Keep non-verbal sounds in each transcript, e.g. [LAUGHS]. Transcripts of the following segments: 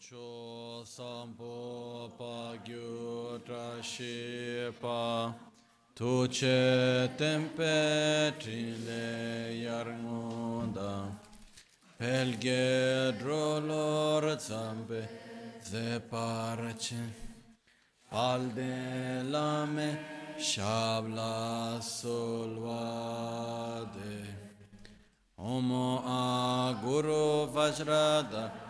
cho sampo pa gyu tra shi pa tu che tempe trile yar ngonda pelge drolor zambe ze parche. Palde lame shabla solvade Omo a guru vajrada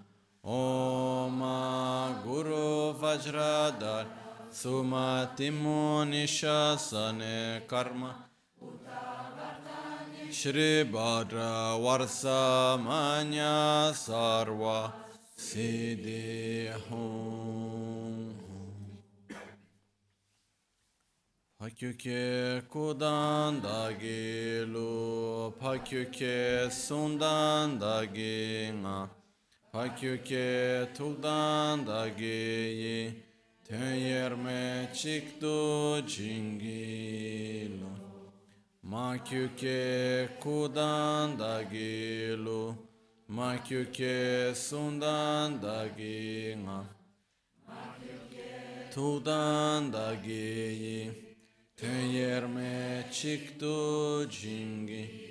Hum Om Guru Sumatimo Nishasane Karma Shri Bhadra Varsa Manya Sarva Siddhi Hum Pakyuke kudan dagi lu, pakyuke sundan dagi nga. Pakyuke tukdan dagi tenyerme chikdu jingilo. Makyuke kudan dagilu, makyuke sundan dagi nga. Tukdan dagi tenyerme chikdu jingilo.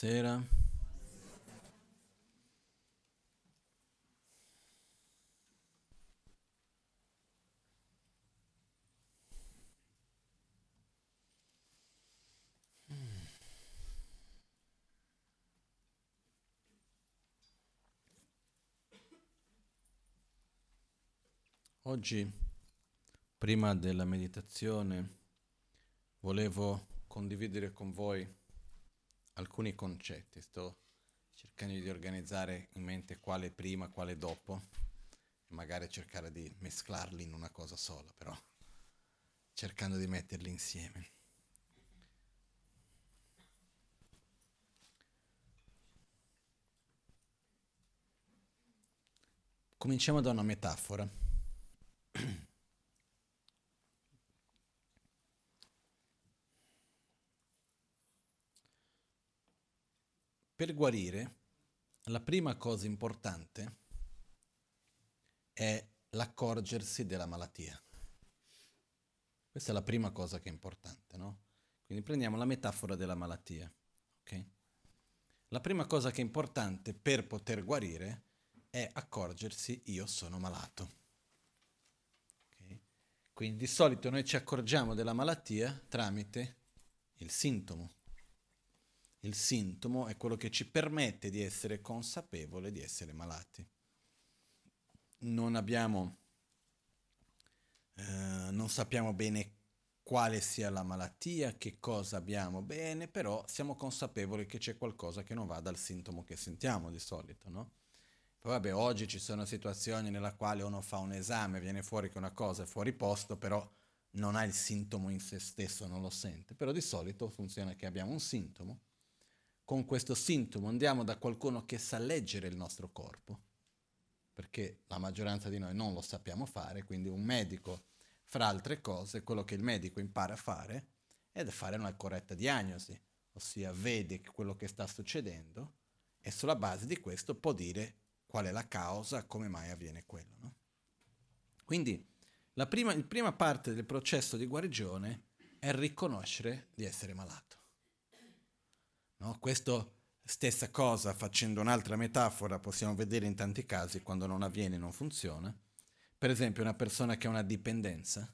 Buonasera. Oggi, prima della meditazione, volevo condividere con voi alcuni concetti. Sto cercando di organizzare in mente quale prima, quale dopo, e magari cercare di mesclarli in una cosa sola, però cercando di metterli insieme. Cominciamo da una metafora. [CLEARS THROAT] Per guarire, la prima cosa importante è l'accorgersi della malattia. Questa è la prima cosa che è importante, no? Quindi prendiamo la metafora della malattia, ok? La prima cosa che è importante per poter guarire è accorgersi io sono malato. Quindi di solito noi ci accorgiamo della malattia tramite il sintomo. Il sintomo è quello che ci permette di essere consapevole di essere malati. Non abbiamo, eh, non sappiamo bene quale sia la malattia, che cosa abbiamo bene, però siamo consapevoli che c'è qualcosa che non va dal sintomo che sentiamo di solito, no? Poi vabbè, oggi ci sono situazioni nella quale uno fa un esame, viene fuori che una cosa è fuori posto, però non ha il sintomo in se stesso, non lo sente. Però di solito funziona che abbiamo un sintomo, con questo sintomo andiamo da qualcuno che sa leggere il nostro corpo, perché la maggioranza di noi non lo sappiamo fare, quindi un medico fra altre cose, quello che il medico impara a fare è fare una corretta diagnosi, ossia vede quello che sta succedendo e sulla base di questo può dire qual è la causa, come mai avviene quello. No? Quindi la prima, la prima parte del processo di guarigione è riconoscere di essere malato. No? Questo stessa cosa, facendo un'altra metafora, possiamo vedere in tanti casi quando non avviene non funziona per esempio una persona che ha una dipendenza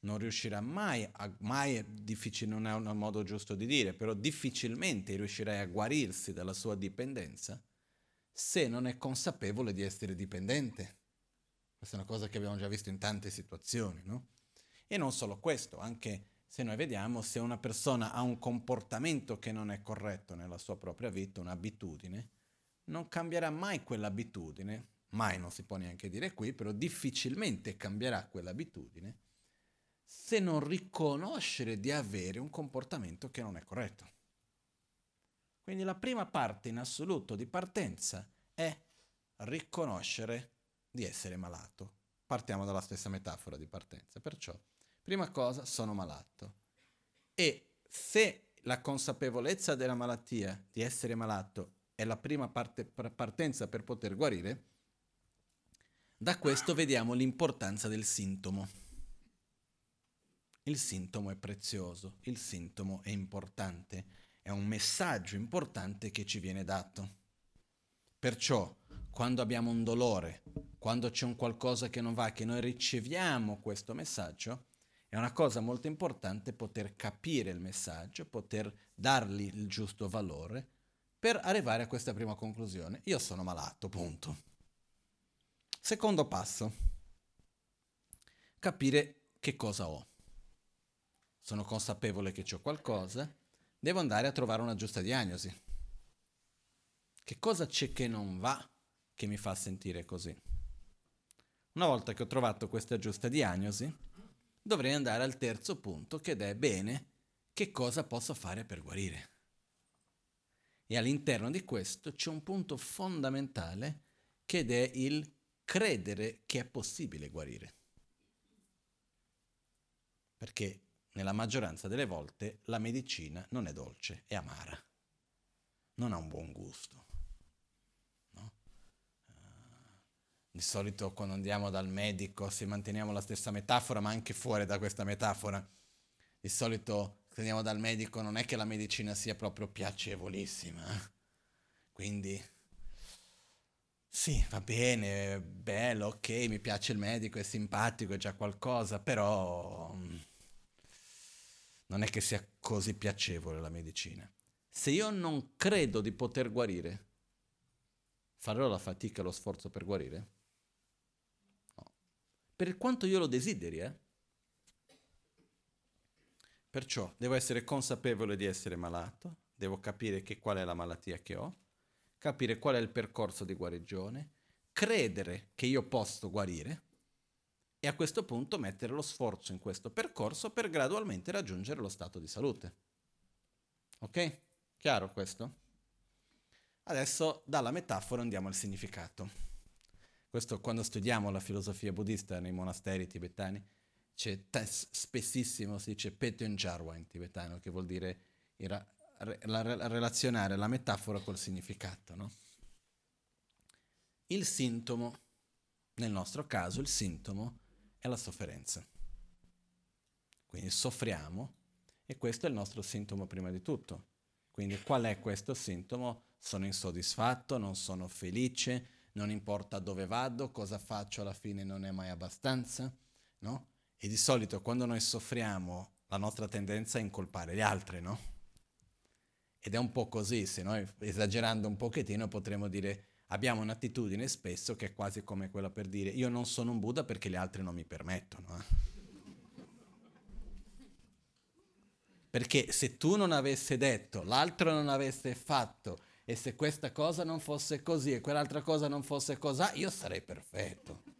non riuscirà mai, a, mai è difficile, non è un modo giusto di dire, però difficilmente riuscirà a guarirsi dalla sua dipendenza se non è consapevole di essere dipendente. Questa è una cosa che abbiamo già visto in tante situazioni, no? E non solo questo, anche se noi vediamo se una persona ha un comportamento che non è corretto nella sua propria vita, un'abitudine, non cambierà mai quell'abitudine mai non si può neanche dire qui, però difficilmente cambierà quell'abitudine se non riconoscere di avere un comportamento che non è corretto. Quindi la prima parte in assoluto di partenza è riconoscere di essere malato. Partiamo dalla stessa metafora di partenza. Perciò, prima cosa, sono malato. E se la consapevolezza della malattia, di essere malato, è la prima parte, partenza per poter guarire, da questo vediamo l'importanza del sintomo. Il sintomo è prezioso, il sintomo è importante, è un messaggio importante che ci viene dato. Perciò, quando abbiamo un dolore, quando c'è un qualcosa che non va, che noi riceviamo questo messaggio, è una cosa molto importante poter capire il messaggio, poter dargli il giusto valore per arrivare a questa prima conclusione. Io sono malato, punto. Secondo passo, capire che cosa ho. Sono consapevole che ho qualcosa, devo andare a trovare una giusta diagnosi. Che cosa c'è che non va che mi fa sentire così? Una volta che ho trovato questa giusta diagnosi, dovrei andare al terzo punto, che è bene, che cosa posso fare per guarire? E all'interno di questo c'è un punto fondamentale che è il credere che è possibile guarire. Perché nella maggioranza delle volte la medicina non è dolce, è amara, non ha un buon gusto. No? Uh, di solito quando andiamo dal medico, se manteniamo la stessa metafora, ma anche fuori da questa metafora, di solito se andiamo dal medico non è che la medicina sia proprio piacevolissima. Eh. Quindi sì, va bene, bello, ok, mi piace il medico, è simpatico, è già qualcosa, però mm, non è che sia così piacevole la medicina. Se io non credo di poter guarire, farò la fatica e lo sforzo per guarire? Per quanto io lo desideri, eh? Perciò devo essere consapevole di essere malato, devo capire che qual è la malattia che ho, capire qual è il percorso di guarigione, credere che io posso guarire e a questo punto mettere lo sforzo in questo percorso per gradualmente raggiungere lo stato di salute. Ok? Chiaro questo? Adesso dalla metafora andiamo al significato. Questo quando studiamo la filosofia buddista nei monasteri tibetani, c'è t- spessissimo si dice Peten Jarwa in tibetano, che vuol dire era la, la, relazionare la metafora col significato. No? Il sintomo, nel nostro caso, il sintomo è la sofferenza. Quindi soffriamo e questo è il nostro sintomo prima di tutto. Quindi qual è questo sintomo? Sono insoddisfatto, non sono felice, non importa dove vado, cosa faccio alla fine non è mai abbastanza, no? E di solito quando noi soffriamo la nostra tendenza è incolpare gli altri, no? Ed è un po' così, se noi esagerando un pochettino potremmo dire abbiamo un'attitudine spesso che è quasi come quella per dire io non sono un Buddha perché gli altri non mi permettono. Eh. Perché se tu non avessi detto, l'altro non avesse fatto, e se questa cosa non fosse così e quell'altra cosa non fosse così, io sarei perfetto.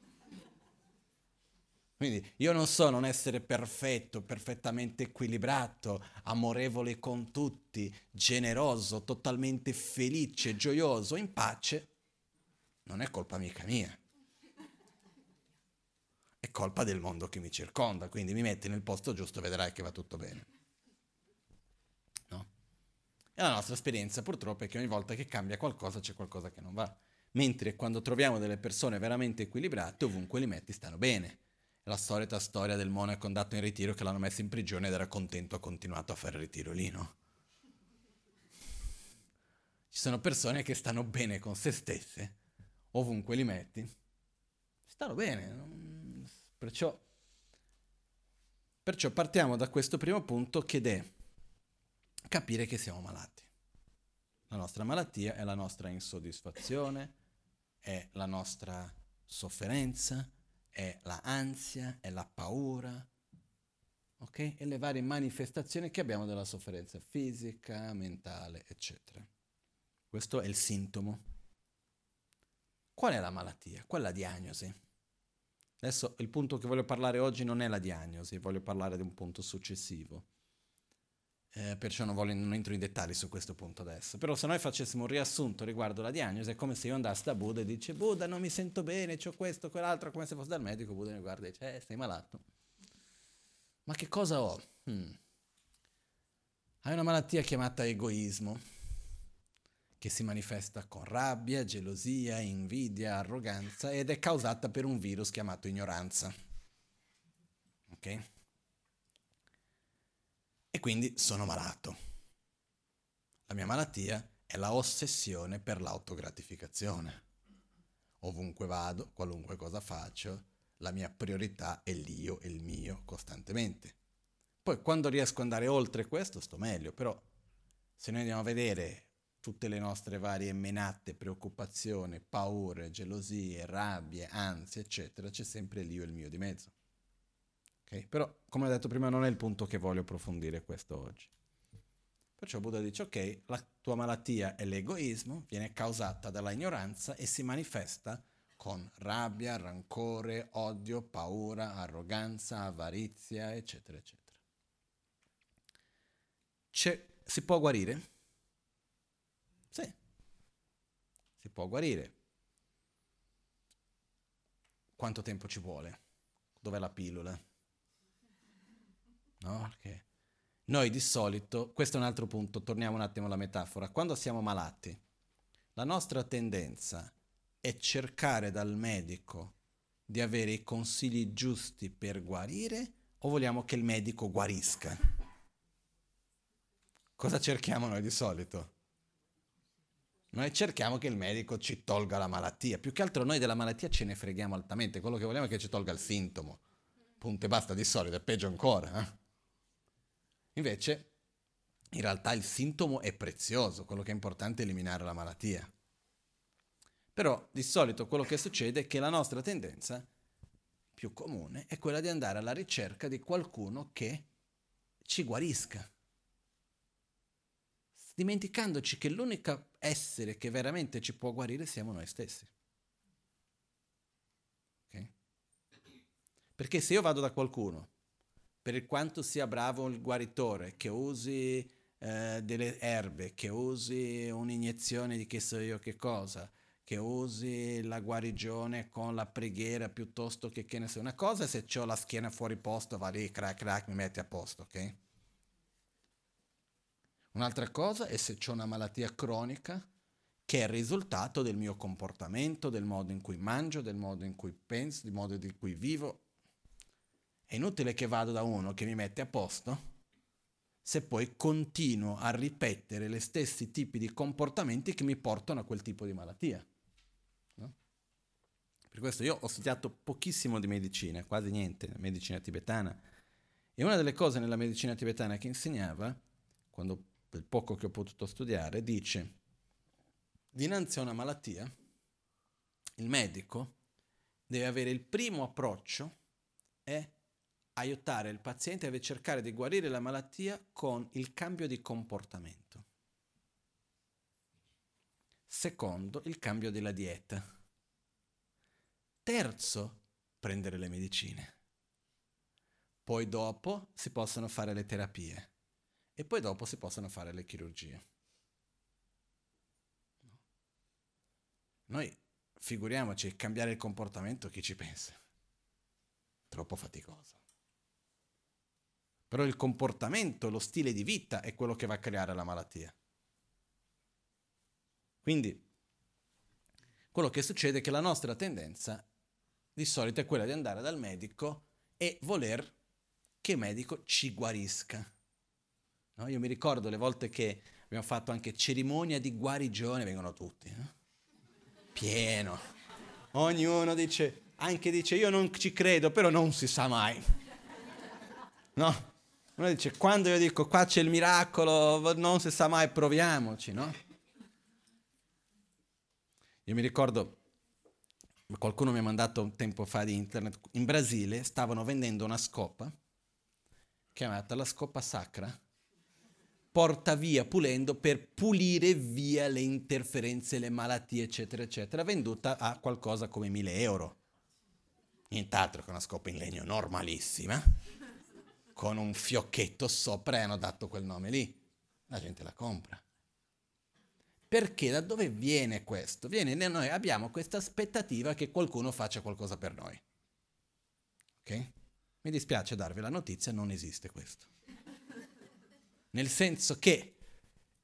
Quindi io non so non essere perfetto, perfettamente equilibrato, amorevole con tutti, generoso, totalmente felice, gioioso, in pace. Non è colpa mica mia. È colpa del mondo che mi circonda, quindi mi metti nel posto giusto vedrai che va tutto bene. E la nostra esperienza purtroppo è che ogni volta che cambia qualcosa c'è qualcosa che non va. Mentre quando troviamo delle persone veramente equilibrate, ovunque li metti stanno bene la solita storia del monaco andato in ritiro che l'hanno messo in prigione ed era contento, ha continuato a fare il ritiro lì, no? Ci sono persone che stanno bene con se stesse, ovunque li metti, stanno bene. Perciò, perciò partiamo da questo primo punto che è capire che siamo malati. La nostra malattia è la nostra insoddisfazione, è la nostra sofferenza, è la ansia, è la paura, ok? E le varie manifestazioni che abbiamo della sofferenza fisica, mentale, eccetera. Questo è il sintomo. Qual è la malattia? Qual è la diagnosi? Adesso il punto che voglio parlare oggi non è la diagnosi, voglio parlare di un punto successivo. Eh, perciò non, voglio, non entro in dettagli su questo punto adesso. Però se noi facessimo un riassunto riguardo la diagnosi, è come se io andassi da Buddha e dice Buddha non mi sento bene, ho questo, quell'altro, come se fosse dal medico, Buddha mi guarda e dice eh, sei malato. Ma che cosa ho? Hmm. Hai una malattia chiamata egoismo, che si manifesta con rabbia, gelosia, invidia, arroganza ed è causata per un virus chiamato ignoranza. Ok? E quindi sono malato. La mia malattia è la ossessione per l'autogratificazione. Ovunque vado, qualunque cosa faccio, la mia priorità è l'io e il mio costantemente. Poi quando riesco ad andare oltre questo sto meglio, però se noi andiamo a vedere tutte le nostre varie menate, preoccupazioni, paure, gelosie, rabbie, ansie, eccetera, c'è sempre l'io e il mio di mezzo. Però, come ho detto prima, non è il punto che voglio approfondire questo oggi. Perciò Buddha dice, ok, la tua malattia è l'egoismo, viene causata dalla ignoranza e si manifesta con rabbia, rancore, odio, paura, arroganza, avarizia, eccetera, eccetera. C'è, si può guarire? Sì, si può guarire. Quanto tempo ci vuole? Dov'è la pillola? No? Perché noi di solito, questo è un altro punto, torniamo un attimo alla metafora, quando siamo malati, la nostra tendenza è cercare dal medico di avere i consigli giusti per guarire o vogliamo che il medico guarisca? Cosa cerchiamo noi di solito? Noi cerchiamo che il medico ci tolga la malattia. Più che altro noi della malattia ce ne freghiamo altamente. Quello che vogliamo è che ci tolga il sintomo. Punto e basta di solito, è peggio ancora. Eh? Invece, in realtà il sintomo è prezioso, quello che è importante è eliminare la malattia. Però di solito quello che succede è che la nostra tendenza più comune è quella di andare alla ricerca di qualcuno che ci guarisca, dimenticandoci che l'unico essere che veramente ci può guarire siamo noi stessi. Okay? Perché se io vado da qualcuno per quanto sia bravo il guaritore, che usi eh, delle erbe, che usi un'iniezione di che so io che cosa, che usi la guarigione con la preghiera piuttosto che che ne so. Una cosa se ho la schiena fuori posto, va lì, crack, crack, mi metti a posto, ok? Un'altra cosa è se ho una malattia cronica che è il risultato del mio comportamento, del modo in cui mangio, del modo in cui penso, del modo in cui vivo, è inutile che vado da uno che mi mette a posto se poi continuo a ripetere gli stessi tipi di comportamenti che mi portano a quel tipo di malattia. No? Per questo io ho studiato pochissimo di medicina, quasi niente, medicina tibetana. E una delle cose nella medicina tibetana che insegnava, quando per poco che ho potuto studiare, dice, dinanzi a una malattia, il medico deve avere il primo approccio è aiutare il paziente a cercare di guarire la malattia con il cambio di comportamento. Secondo, il cambio della dieta. Terzo, prendere le medicine. Poi dopo si possono fare le terapie e poi dopo si possono fare le chirurgie. Noi figuriamoci cambiare il comportamento, chi ci pensa? Troppo faticoso. Però il comportamento, lo stile di vita è quello che va a creare la malattia. Quindi quello che succede è che la nostra tendenza di solito è quella di andare dal medico e voler che il medico ci guarisca. No? Io mi ricordo le volte che abbiamo fatto anche cerimonia di guarigione, vengono tutti. No? pieno. Ognuno dice, anche dice, io non ci credo, però non si sa mai. No? Uno dice, quando io dico qua c'è il miracolo, non si sa mai, proviamoci, no? Io mi ricordo, qualcuno mi ha mandato un tempo fa di internet, in Brasile stavano vendendo una scopa, chiamata la scopa sacra, porta via pulendo per pulire via le interferenze, le malattie, eccetera, eccetera, venduta a qualcosa come 1000 euro. Nient'altro che una scopa in legno normalissima, con un fiocchetto sopra e hanno dato quel nome lì. La gente la compra. Perché da dove viene questo? Viene da noi abbiamo questa aspettativa che qualcuno faccia qualcosa per noi. Ok? Mi dispiace darvi la notizia, non esiste questo nel senso che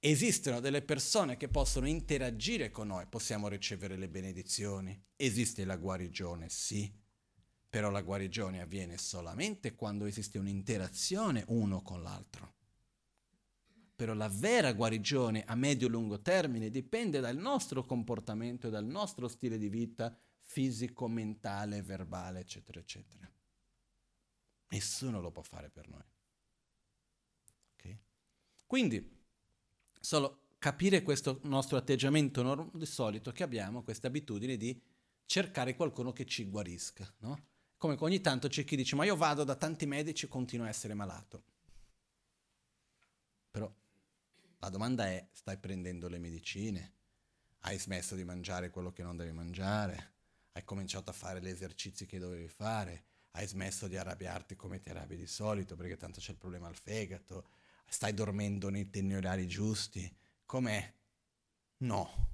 esistono delle persone che possono interagire con noi, possiamo ricevere le benedizioni, esiste la guarigione, sì, però la guarigione avviene solamente quando esiste un'interazione uno con l'altro. Però la vera guarigione a medio-lungo termine dipende dal nostro comportamento e dal nostro stile di vita fisico, mentale, verbale, eccetera, eccetera. Nessuno lo può fare per noi. Quindi, solo capire questo nostro atteggiamento norm- di solito che abbiamo, questa abitudine di cercare qualcuno che ci guarisca, no? Come ogni tanto c'è chi dice, ma io vado da tanti medici e continuo a essere malato. Però la domanda è, stai prendendo le medicine? Hai smesso di mangiare quello che non devi mangiare? Hai cominciato a fare gli esercizi che dovevi fare? Hai smesso di arrabbiarti come ti arrabbi di solito perché tanto c'è il problema al fegato? Stai dormendo nei tenni orari giusti? Com'è? No.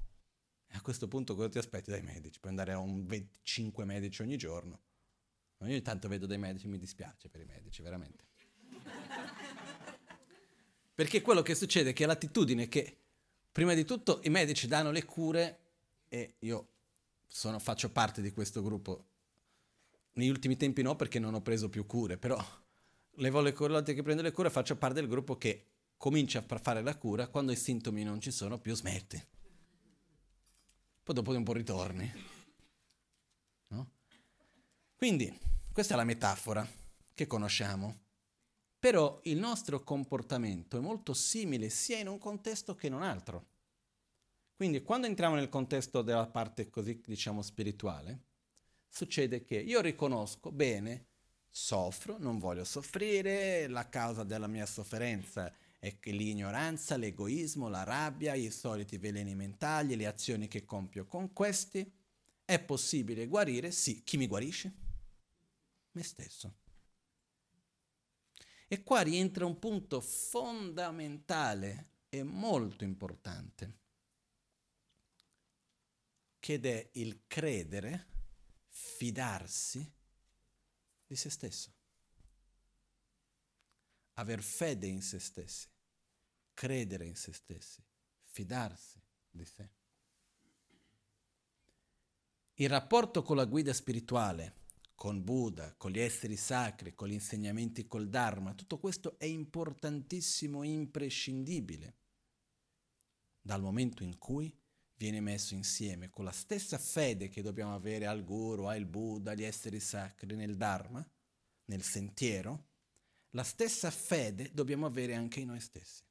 A questo punto cosa ti aspetti dai medici? Puoi andare a un 25 medici ogni giorno? Io ogni tanto vedo dei medici, mi dispiace per i medici, veramente. Perché quello che succede è che l'attitudine che, prima di tutto, i medici danno le cure e io sono, faccio parte di questo gruppo. Negli ultimi tempi no, perché non ho preso più cure, però le volte che prendo le cure faccio parte del gruppo che comincia a fare la cura, quando i sintomi non ci sono più smetti. Poi dopo un po' ritorni. Quindi, questa è la metafora che conosciamo. Però il nostro comportamento è molto simile sia in un contesto che in un altro. Quindi quando entriamo nel contesto della parte così, diciamo, spirituale, succede che io riconosco bene soffro, non voglio soffrire, la causa della mia sofferenza è l'ignoranza, l'egoismo, la rabbia, i soliti veleni mentali, le azioni che compio con questi. È possibile guarire? Sì. Chi mi guarisce? Me stesso. E qua rientra un punto fondamentale e molto importante, che è il credere, fidarsi di se stesso. Aver fede in se stessi, credere in se stessi, fidarsi di sé. Il rapporto con la guida spirituale, con Buddha, con gli esseri sacri, con gli insegnamenti col Dharma, tutto questo è importantissimo imprescindibile dal momento in cui viene messo insieme con la stessa fede che dobbiamo avere al Guru, al Buddha, agli esseri sacri, nel Dharma, nel sentiero, la stessa fede dobbiamo avere anche in noi stessi.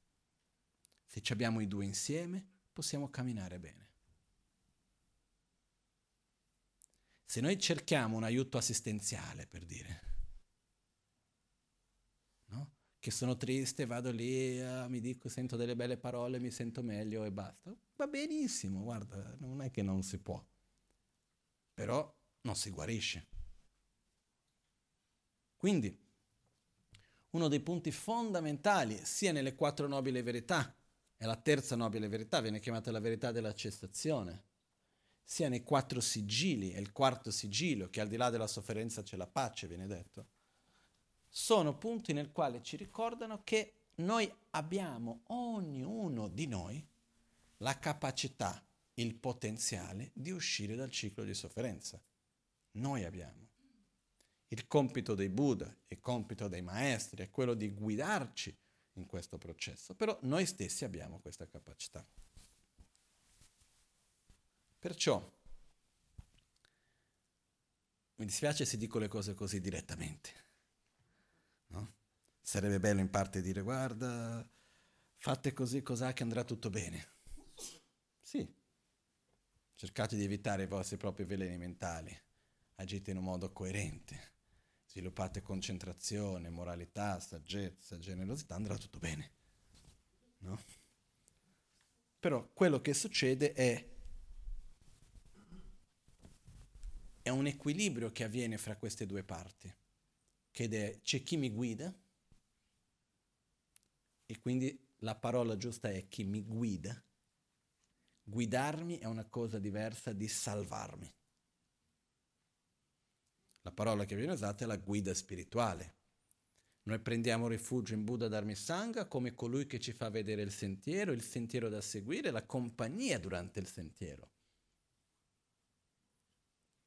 Se ci abbiamo i due insieme, possiamo camminare bene. Se noi cerchiamo un aiuto assistenziale, per dire, che sono triste, vado lì, ah, mi dico, sento delle belle parole, mi sento meglio e basta. Va benissimo, guarda, non è che non si può. Però non si guarisce. Quindi, uno dei punti fondamentali, sia nelle quattro nobili verità, e la terza nobile verità viene chiamata la verità della cessazione, sia nei quattro sigilli, e il quarto sigillo, che al di là della sofferenza c'è la pace, viene detto, sono punti nel quale ci ricordano che noi abbiamo, ognuno di noi, la capacità, il potenziale di uscire dal ciclo di sofferenza. Noi abbiamo. Il compito dei Buddha, il compito dei maestri è quello di guidarci in questo processo, però noi stessi abbiamo questa capacità. Perciò, mi dispiace se dico le cose così direttamente, No? Sarebbe bello in parte dire guarda, fate così, cos'ha che andrà tutto bene. Sì, cercate di evitare i vostri propri veleni mentali, agite in un modo coerente, sviluppate concentrazione, moralità, saggezza, generosità, andrà tutto bene. No? Però quello che succede è, è un equilibrio che avviene fra queste due parti che è c'è chi mi guida e quindi la parola giusta è chi mi guida. Guidarmi è una cosa diversa di salvarmi. La parola che viene usata è la guida spirituale. Noi prendiamo rifugio in Buddha Dharmisanga come colui che ci fa vedere il sentiero, il sentiero da seguire, la compagnia durante il sentiero.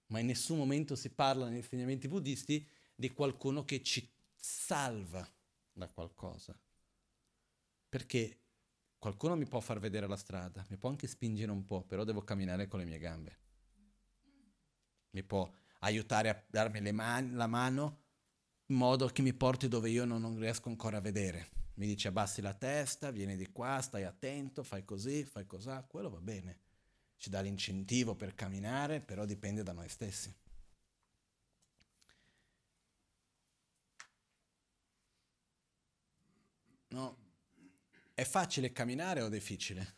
Ma in nessun momento si parla negli insegnamenti buddisti di qualcuno che ci salva da qualcosa. Perché qualcuno mi può far vedere la strada, mi può anche spingere un po', però devo camminare con le mie gambe. Mi può aiutare a darmi man- la mano in modo che mi porti dove io non, riesco ancora a vedere. Mi dice abbassi la testa, vieni di qua, stai attento, fai così, fai cos'ha, quello va bene. Ci dà l'incentivo per camminare, però dipende da noi stessi. No. È facile camminare o difficile?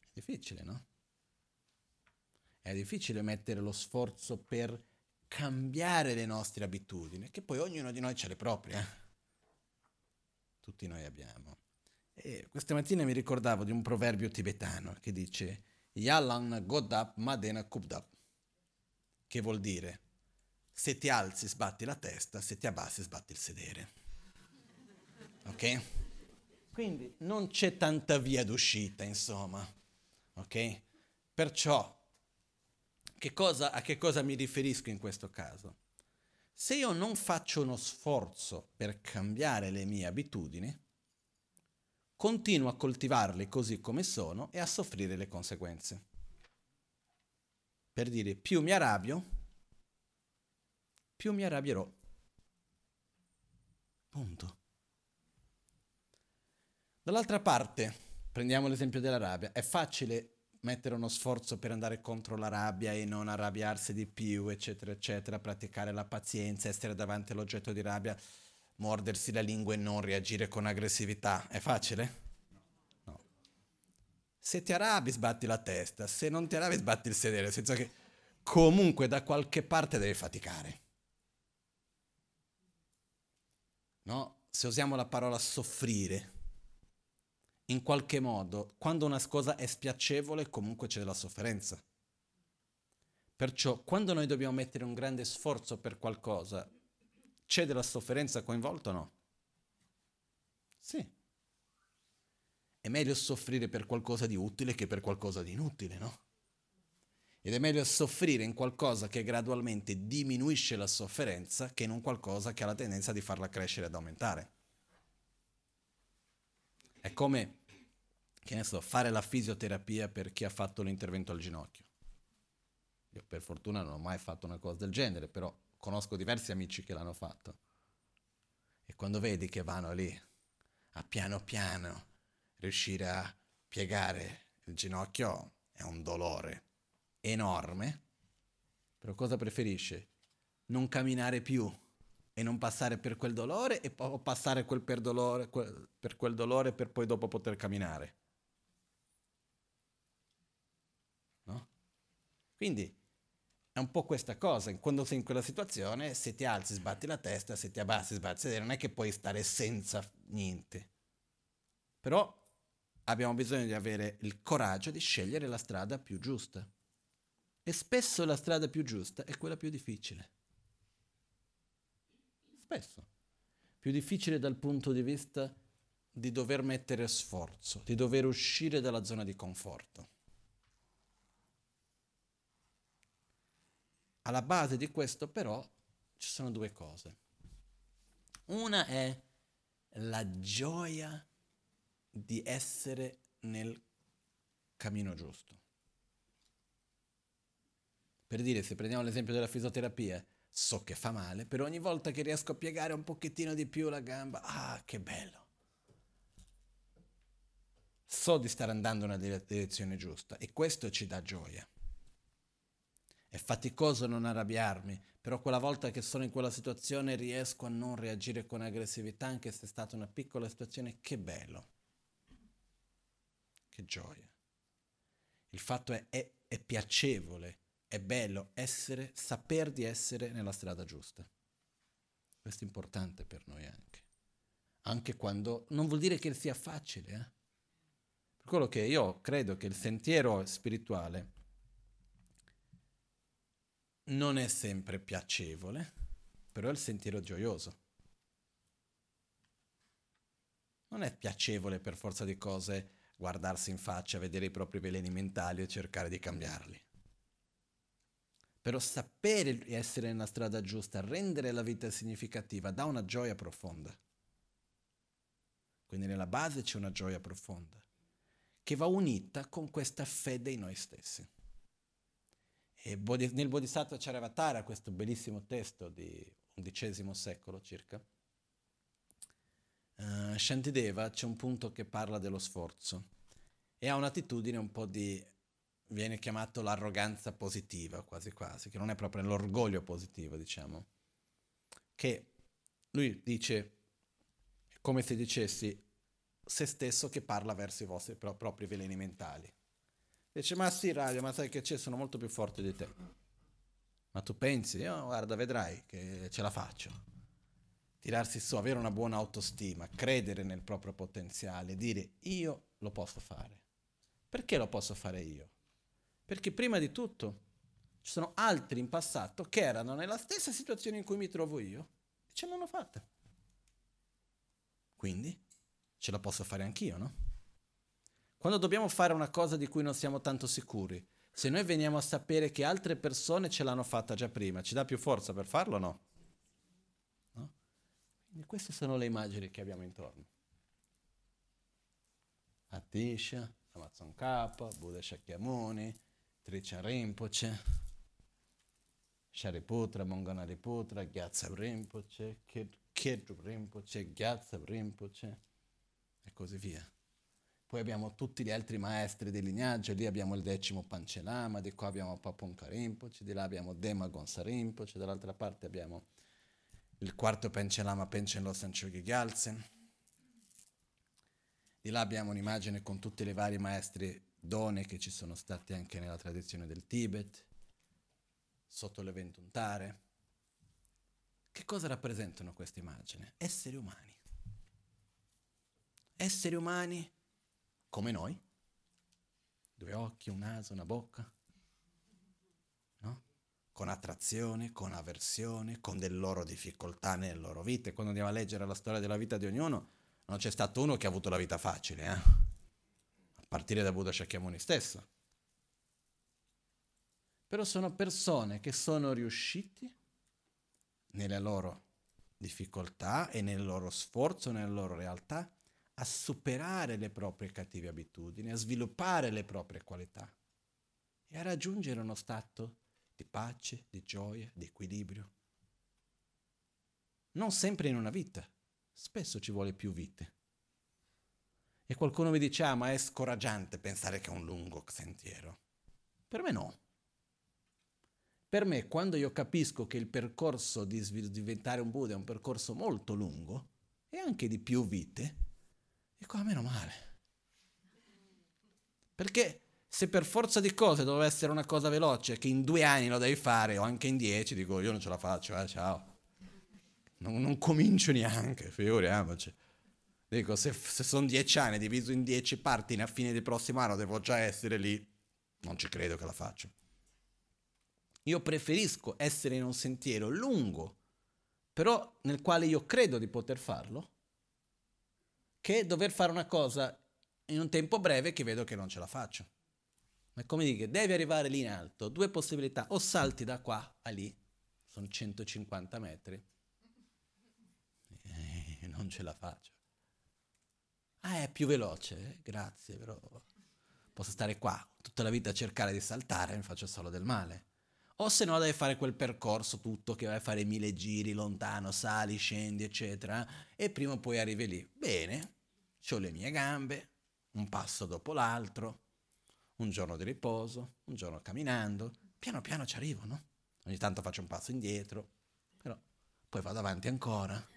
È difficile, no? È difficile mettere lo sforzo per cambiare le nostre abitudini, che poi ognuno di noi ce le proprie. Eh? Tutti noi abbiamo. E questa mattina mi ricordavo di un proverbio tibetano che dice Yalan Godap Madena Kubdap, che vuol dire se ti alzi sbatti la testa, se ti abbassi sbatti il sedere. Ok? Quindi non c'è tanta via d'uscita, insomma. Ok? Perciò, che cosa, a che cosa mi riferisco in questo caso? Se io non faccio uno sforzo per cambiare le mie abitudini, continuo a coltivarle così come sono e a soffrire le conseguenze. Per dire, più mi arrabbio, più mi arrabbierò. Punto. Dall'altra parte, prendiamo l'esempio della rabbia, è facile mettere uno sforzo per andare contro la rabbia e non arrabbiarsi di più, eccetera, eccetera, praticare la pazienza, essere davanti all'oggetto di rabbia, mordersi la lingua e non reagire con aggressività. È facile? No. Se ti arrabbi sbatti la testa, se non ti arrabbi sbatti il sedere, nel senso che comunque da qualche parte devi faticare. No? Se usiamo la parola soffrire, in qualche modo, quando una cosa è spiacevole, comunque c'è della sofferenza. Perciò, quando noi dobbiamo mettere un grande sforzo per qualcosa, c'è della sofferenza coinvolta o no? Sì. È meglio soffrire per qualcosa di utile che per qualcosa di inutile, no? Ed è meglio soffrire in qualcosa che gradualmente diminuisce la sofferenza che in un qualcosa che ha la tendenza di farla crescere ed aumentare. È come, che ne so, fare la fisioterapia per chi ha fatto l'intervento al ginocchio. Io per fortuna non ho mai fatto una cosa del genere, però conosco diversi amici che l'hanno fatto. E quando vedi che vanno lì a piano piano riuscire a piegare il ginocchio è un dolore enorme. Però cosa preferisce? Non camminare più e non passare per quel dolore e o passare quel per, dolore, quel, per quel dolore per poi dopo poter camminare. No? Quindi è un po' questa cosa, quando sei in quella situazione, se ti alzi sbatti la testa, se ti abbassi sbatti la testa, non è che puoi stare senza niente. Però abbiamo bisogno di avere il coraggio di scegliere la strada più giusta. E spesso la strada più giusta è quella più difficile. Spesso. Più difficile dal punto di vista di dover mettere sforzo, di dover uscire dalla zona di conforto. Alla base di questo però ci sono due cose. Una è la gioia di essere nel cammino giusto. Per dire, se prendiamo l'esempio della fisioterapia, so che fa male, però ogni volta che riesco a piegare un pochettino di più la gamba, ah, che bello. So di stare andando nella direzione giusta e questo ci dà gioia. È faticoso non arrabbiarmi, però quella volta che sono in quella situazione riesco a non reagire con aggressività, anche se è stata una piccola situazione, che bello. Che gioia. Il fatto è, è, è piacevole, è bello essere, saper di essere nella strada giusta. Questo è importante per noi anche. Anche quando non vuol dire che sia facile, eh? Per quello che io credo che il sentiero spirituale non è sempre piacevole, però è il sentiero gioioso. Non è piacevole per forza di cose guardarsi in faccia, vedere i propri veleni mentali e cercare di cambiarli. Però sapere essere nella strada giusta, rendere la vita significativa, dà una gioia profonda. Quindi nella base c'è una gioia profonda, che va unita con questa fede in noi stessi. E nel Bodhisattva Charavatara, questo bellissimo testo di XI secolo circa, uh, Shantideva c'è un punto che parla dello sforzo e ha un'attitudine un po' di, viene chiamato l'arroganza positiva quasi quasi, che non è proprio l'orgoglio positivo diciamo, che lui dice, come se dicessi se stesso che parla verso i vostri pro- propri veleni mentali. Dice, ma sì, radio, ma sai che c'è, sono molto più forte di te. Ma tu pensi, oh, guarda, vedrai che ce la faccio. Tirarsi su, avere una buona autostima, credere nel proprio potenziale, dire io lo posso fare. Perché lo posso fare io? Perché prima di tutto ci sono altri in passato che erano nella stessa situazione in cui mi trovo io e ce l'hanno fatta. Quindi ce la posso fare anch'io, no? Quando dobbiamo fare una cosa di cui non siamo tanto sicuri, se noi veniamo a sapere che altre persone ce l'hanno fatta già prima, ci dà più forza per farlo o no? no? Quindi queste sono le immagini che abbiamo intorno. Atisha, Amazon K, Buddha Shakyamuni, Trichan Rinpoche, Shariputra, Monganariputra, Gyatsa Rinpoche, Kedrup Rinpoche, Gyatsa Rinpoche e così via. Poi abbiamo tutti gli altri maestri del lignaggio, lì abbiamo il decimo Pancelama, di qua abbiamo Paponka Rinpoche, di là abbiamo Dema Gonsa Rinpoche, dall'altra parte abbiamo il quarto Pancelama Penchen Lo Sanchogi Gyaltsen. Di là abbiamo un'immagine con tutti i vari maestri done che ci sono stati anche nella tradizione del Tibet, sotto le ventuntare. Che cosa rappresentano queste immagini? Esseri umani. Esseri umani come noi, due occhi, un naso, una bocca, no? con attrazione, con avversione, con delle loro difficoltà nelle loro vite. Quando andiamo a leggere la storia della vita di ognuno, non c'è stato uno che ha avuto la vita facile, eh? a partire da Buddha Shakyamuni stesso. Però sono persone che sono riusciti nelle loro difficoltà e nel loro sforzo, nella loro realtà, a superare le proprie cattive abitudini, a sviluppare le proprie qualità e a raggiungere uno stato di pace, di gioia, di equilibrio. Non sempre in una vita, spesso ci vuole più vite. E qualcuno mi dice, ah, ma è scoraggiante pensare che è un lungo sentiero. Per me no. Per me, quando io capisco che il percorso di diventare un Buddha è un percorso molto lungo e anche di più vite, dico a meno male. Perché se per forza di cose doveva essere una cosa veloce, che in due anni lo devi fare o anche in dieci, dico io non ce la faccio, eh, ciao. Non, non comincio neanche, figuriamoci. Dico, se, se sono dieci anni diviso in dieci parti, a fine del prossimo anno devo già essere lì, non ci credo che la faccio. Io preferisco essere in un sentiero lungo, però nel quale io credo di poter farlo, che dover fare una cosa in un tempo breve che vedo che non ce la faccio. Ma come dire, devi arrivare lì in alto, due possibilità, o salti da qua a lì, sono 150 metri, eh, non ce la faccio. Ah, è più veloce, eh? grazie, però posso stare qua tutta la vita a cercare di saltare mi faccio solo del male. O se no devi fare quel percorso tutto che vai a fare mille giri lontano, sali, scendi, eccetera, e prima o poi arrivi lì. Bene, ho le mie gambe, un passo dopo l'altro, un giorno di riposo, un giorno camminando, piano piano ci arrivo, no? Ogni tanto faccio un passo indietro, però poi vado avanti ancora.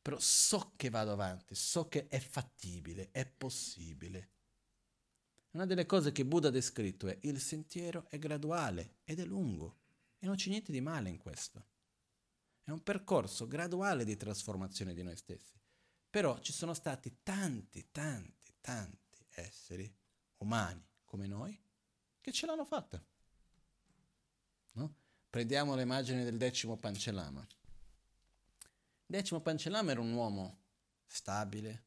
Però so che vado avanti, so che è fattibile, è possibile. Una delle cose che Buddha ha descritto è il sentiero è graduale ed è lungo e non c'è niente di male in questo. È un percorso graduale di trasformazione di noi stessi. Però ci sono stati tanti, tanti, tanti esseri umani come noi che ce l'hanno fatta. No? Prendiamo l'immagine del decimo Pancellama. Decimo Pancellama era un uomo stabile,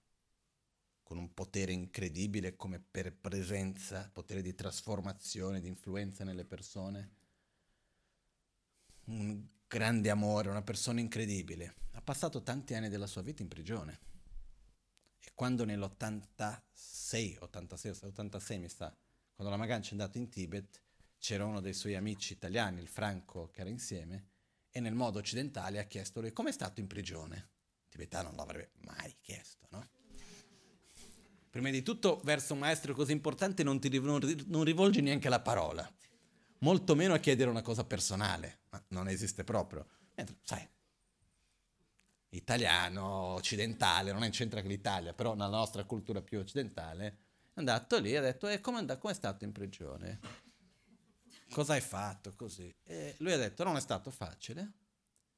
con un potere incredibile come per presenza, potere di trasformazione, di influenza nelle persone, un grande amore, una persona incredibile. Ha passato tanti anni della sua vita in prigione e quando nell'86, 86, 86 mi sta, quando la Magancia è andato in Tibet, c'era uno dei suoi amici italiani, il Franco, che era insieme, e nel modo occidentale ha chiesto lui come è stato in prigione. Il tibetano non l'avrebbe mai chiesto, no? Prima di tutto, verso un maestro così importante non ti non rivolgi neanche la parola, molto meno a chiedere una cosa personale, ma non esiste proprio. Mentre, sai, italiano, occidentale, non c'entra che l'Italia, però nella nostra cultura più occidentale, è andato lì e ha detto, e come è stato in prigione? Cosa hai fatto così? E lui ha detto, non è stato facile,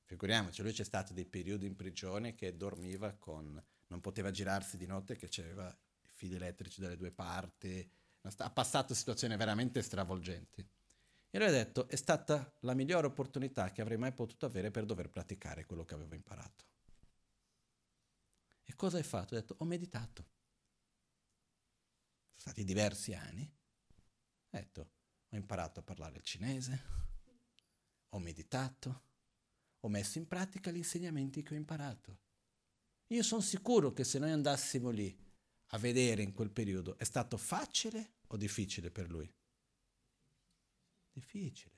figuriamoci, lui c'è stato dei periodi in prigione che dormiva con, non poteva girarsi di notte che c'aveva fili elettrici dalle due parti, ha passato situazioni veramente stravolgenti. E lui ha detto, è stata la migliore opportunità che avrei mai potuto avere per dover praticare quello che avevo imparato. E cosa hai fatto? Ho detto, ho meditato. Sono stati diversi anni. Ho detto, ho imparato a parlare il cinese, ho meditato, ho messo in pratica gli insegnamenti che ho imparato. Io sono sicuro che se noi andassimo lì a vedere in quel periodo, è stato facile o difficile per lui? Difficile.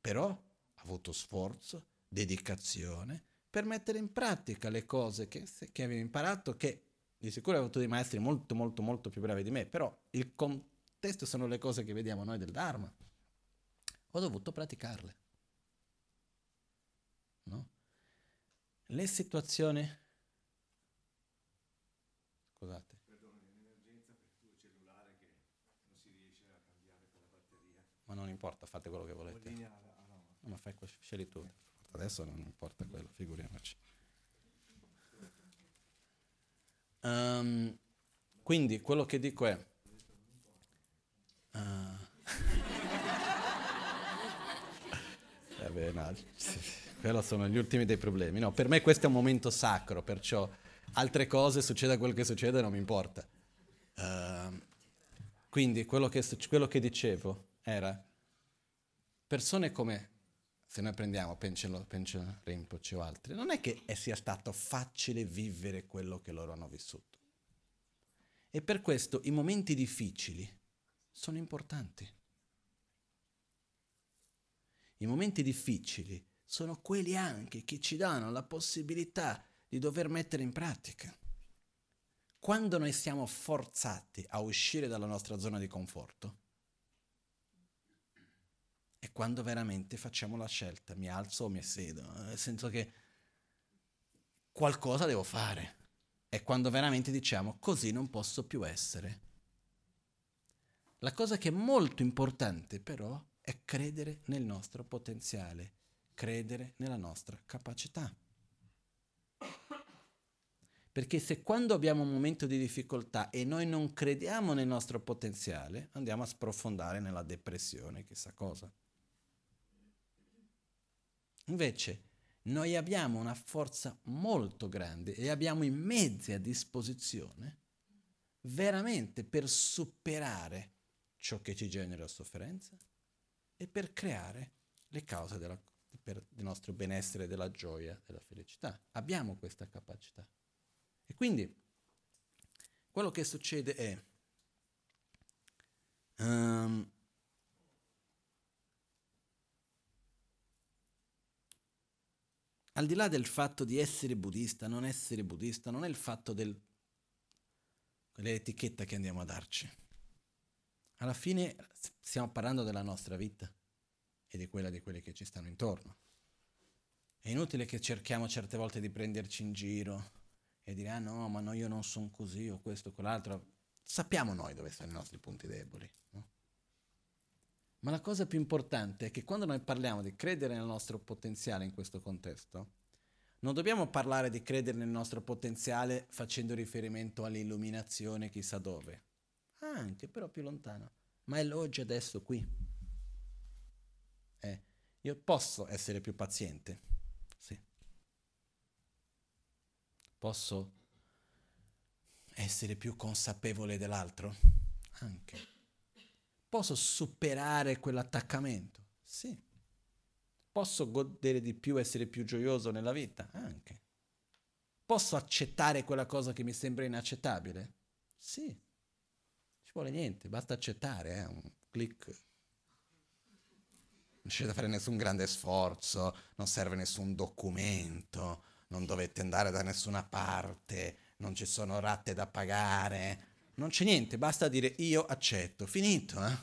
Però ha avuto sforzo, dedicazione, per mettere in pratica le cose che, che avevo imparato, che di sicuro ho avuto dei maestri molto molto molto più bravi di me, però il contesto sono le cose che vediamo noi del Dharma. Ho dovuto praticarle. No? Le situazioni... Scusate. Perdono, è un'emergenza per il tuo cellulare che non si riesce a cambiare con la batteria. Ma non importa, fate quello che volete. No, ma fai, scegli tu. Adesso non importa quello, figuriamoci. Um, quindi quello che dico è... Uh, [LAUGHS] eh beh, no, quello sono gli ultimi dei problemi. No, per me questo è un momento sacro, perciò altre cose, succeda quello che succede, non mi importa. Uh, quindi quello che, quello che dicevo era persone come se noi prendiamo Penchen, Penchen Rinpoche o altri, non è che sia stato facile vivere quello che loro hanno vissuto. E per questo i momenti difficili sono importanti. I momenti difficili sono quelli anche che ci danno la possibilità di dover mettere in pratica. Quando noi siamo forzati a uscire dalla nostra zona di conforto, quando veramente facciamo la scelta, mi alzo o mi siedo, nel senso che qualcosa devo fare. È quando veramente diciamo così non posso più essere. La cosa che è molto importante però è credere nel nostro potenziale, credere nella nostra capacità. Perché se quando abbiamo un momento di difficoltà e noi non crediamo nel nostro potenziale, andiamo a sprofondare nella depressione, chissà cosa. Invece, noi abbiamo una forza molto grande e abbiamo i mezzi a disposizione veramente per superare ciò che ci genera sofferenza e per creare le cause della, per, del nostro benessere, della gioia, della felicità. Abbiamo questa capacità. E quindi quello che succede è, um, al di là del fatto di essere buddista, non essere buddista, non è il fatto dell'etichetta che andiamo a darci. Alla fine stiamo parlando della nostra vita e di quella di quelli che ci stanno intorno. È inutile che cerchiamo certe volte di prenderci in giro e dire ah no, ma no, io non sono così o questo o quell'altro. Sappiamo noi dove sono i nostri punti deboli. No? Ma la cosa più importante è che quando noi parliamo di credere nel nostro potenziale in questo contesto, non dobbiamo parlare di credere nel nostro potenziale facendo riferimento all'illuminazione chissà dove. Anche, però più lontano. Ma è l'oggi adesso qui. Io posso essere più paziente Posso essere più consapevole dell'altro? Anche. Posso superare quell'attaccamento? Sì. Posso godere di più, essere più gioioso nella vita? Anche. Posso accettare quella cosa che mi sembra inaccettabile? Sì. Ci vuole niente, basta accettare, eh? un clic. Non c'è da fare nessun grande sforzo, non serve nessun documento, non dovete andare da nessuna parte, non ci sono ratte da pagare, non c'è niente, basta dire io accetto, finito. Eh?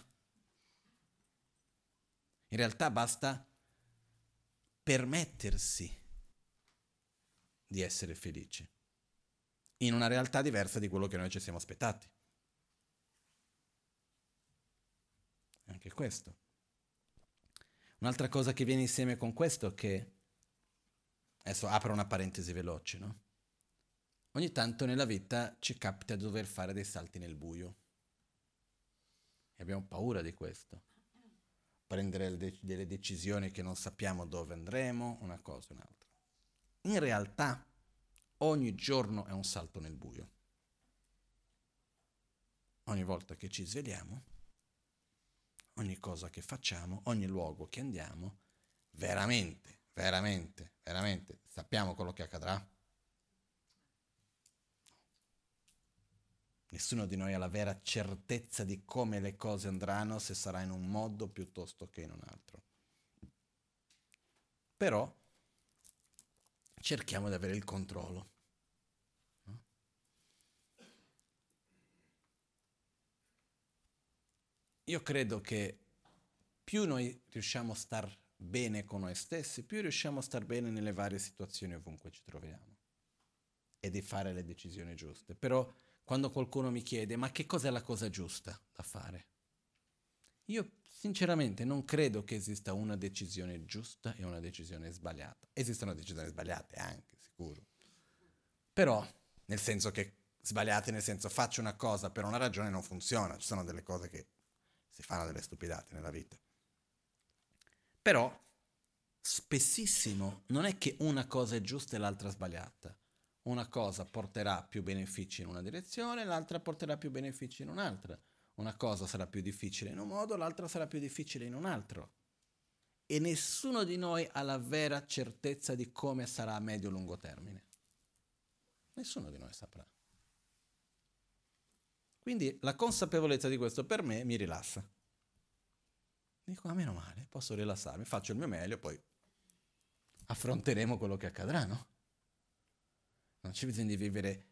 In realtà basta permettersi di essere felici in una realtà diversa di quello che noi ci siamo aspettati. Anche questo. Un'altra cosa che viene insieme con questo è che Adesso apro una parentesi veloce, no? Ogni tanto nella vita ci capita di dover fare dei salti nel buio. E abbiamo paura di questo. Prendere de- delle decisioni che non sappiamo dove andremo, una cosa o un'altra. In realtà ogni giorno è un salto nel buio. Ogni volta che ci svegliamo, ogni cosa che facciamo, ogni luogo che andiamo, veramente Veramente, veramente, sappiamo quello che accadrà? Nessuno di noi ha la vera certezza di come le cose andranno, se sarà in un modo piuttosto che in un altro. Però cerchiamo di avere il controllo. Io credo che più noi riusciamo a star bene con noi stessi, più riusciamo a star bene nelle varie situazioni ovunque ci troviamo e di fare le decisioni giuste. Però quando qualcuno mi chiede ma che cos'è la cosa giusta da fare? Io sinceramente non credo che esista una decisione giusta e una decisione sbagliata. Esistono decisioni sbagliate anche, sicuro. Però, nel senso che sbagliate, nel senso faccio una cosa per una ragione non funziona, ci sono delle cose che si fanno delle stupidate nella vita. Però spessissimo non è che una cosa è giusta e l'altra sbagliata. Una cosa porterà più benefici in una direzione, l'altra porterà più benefici in un'altra. Una cosa sarà più difficile in un modo, l'altra sarà più difficile in un altro. E nessuno di noi ha la vera certezza di come sarà a medio-lungo termine. Nessuno di noi saprà. Quindi la consapevolezza di questo per me mi rilassa. Dico, ah, meno male, posso rilassarmi, faccio il mio meglio, poi affronteremo quello che accadrà, no? Non c'è bisogno di vivere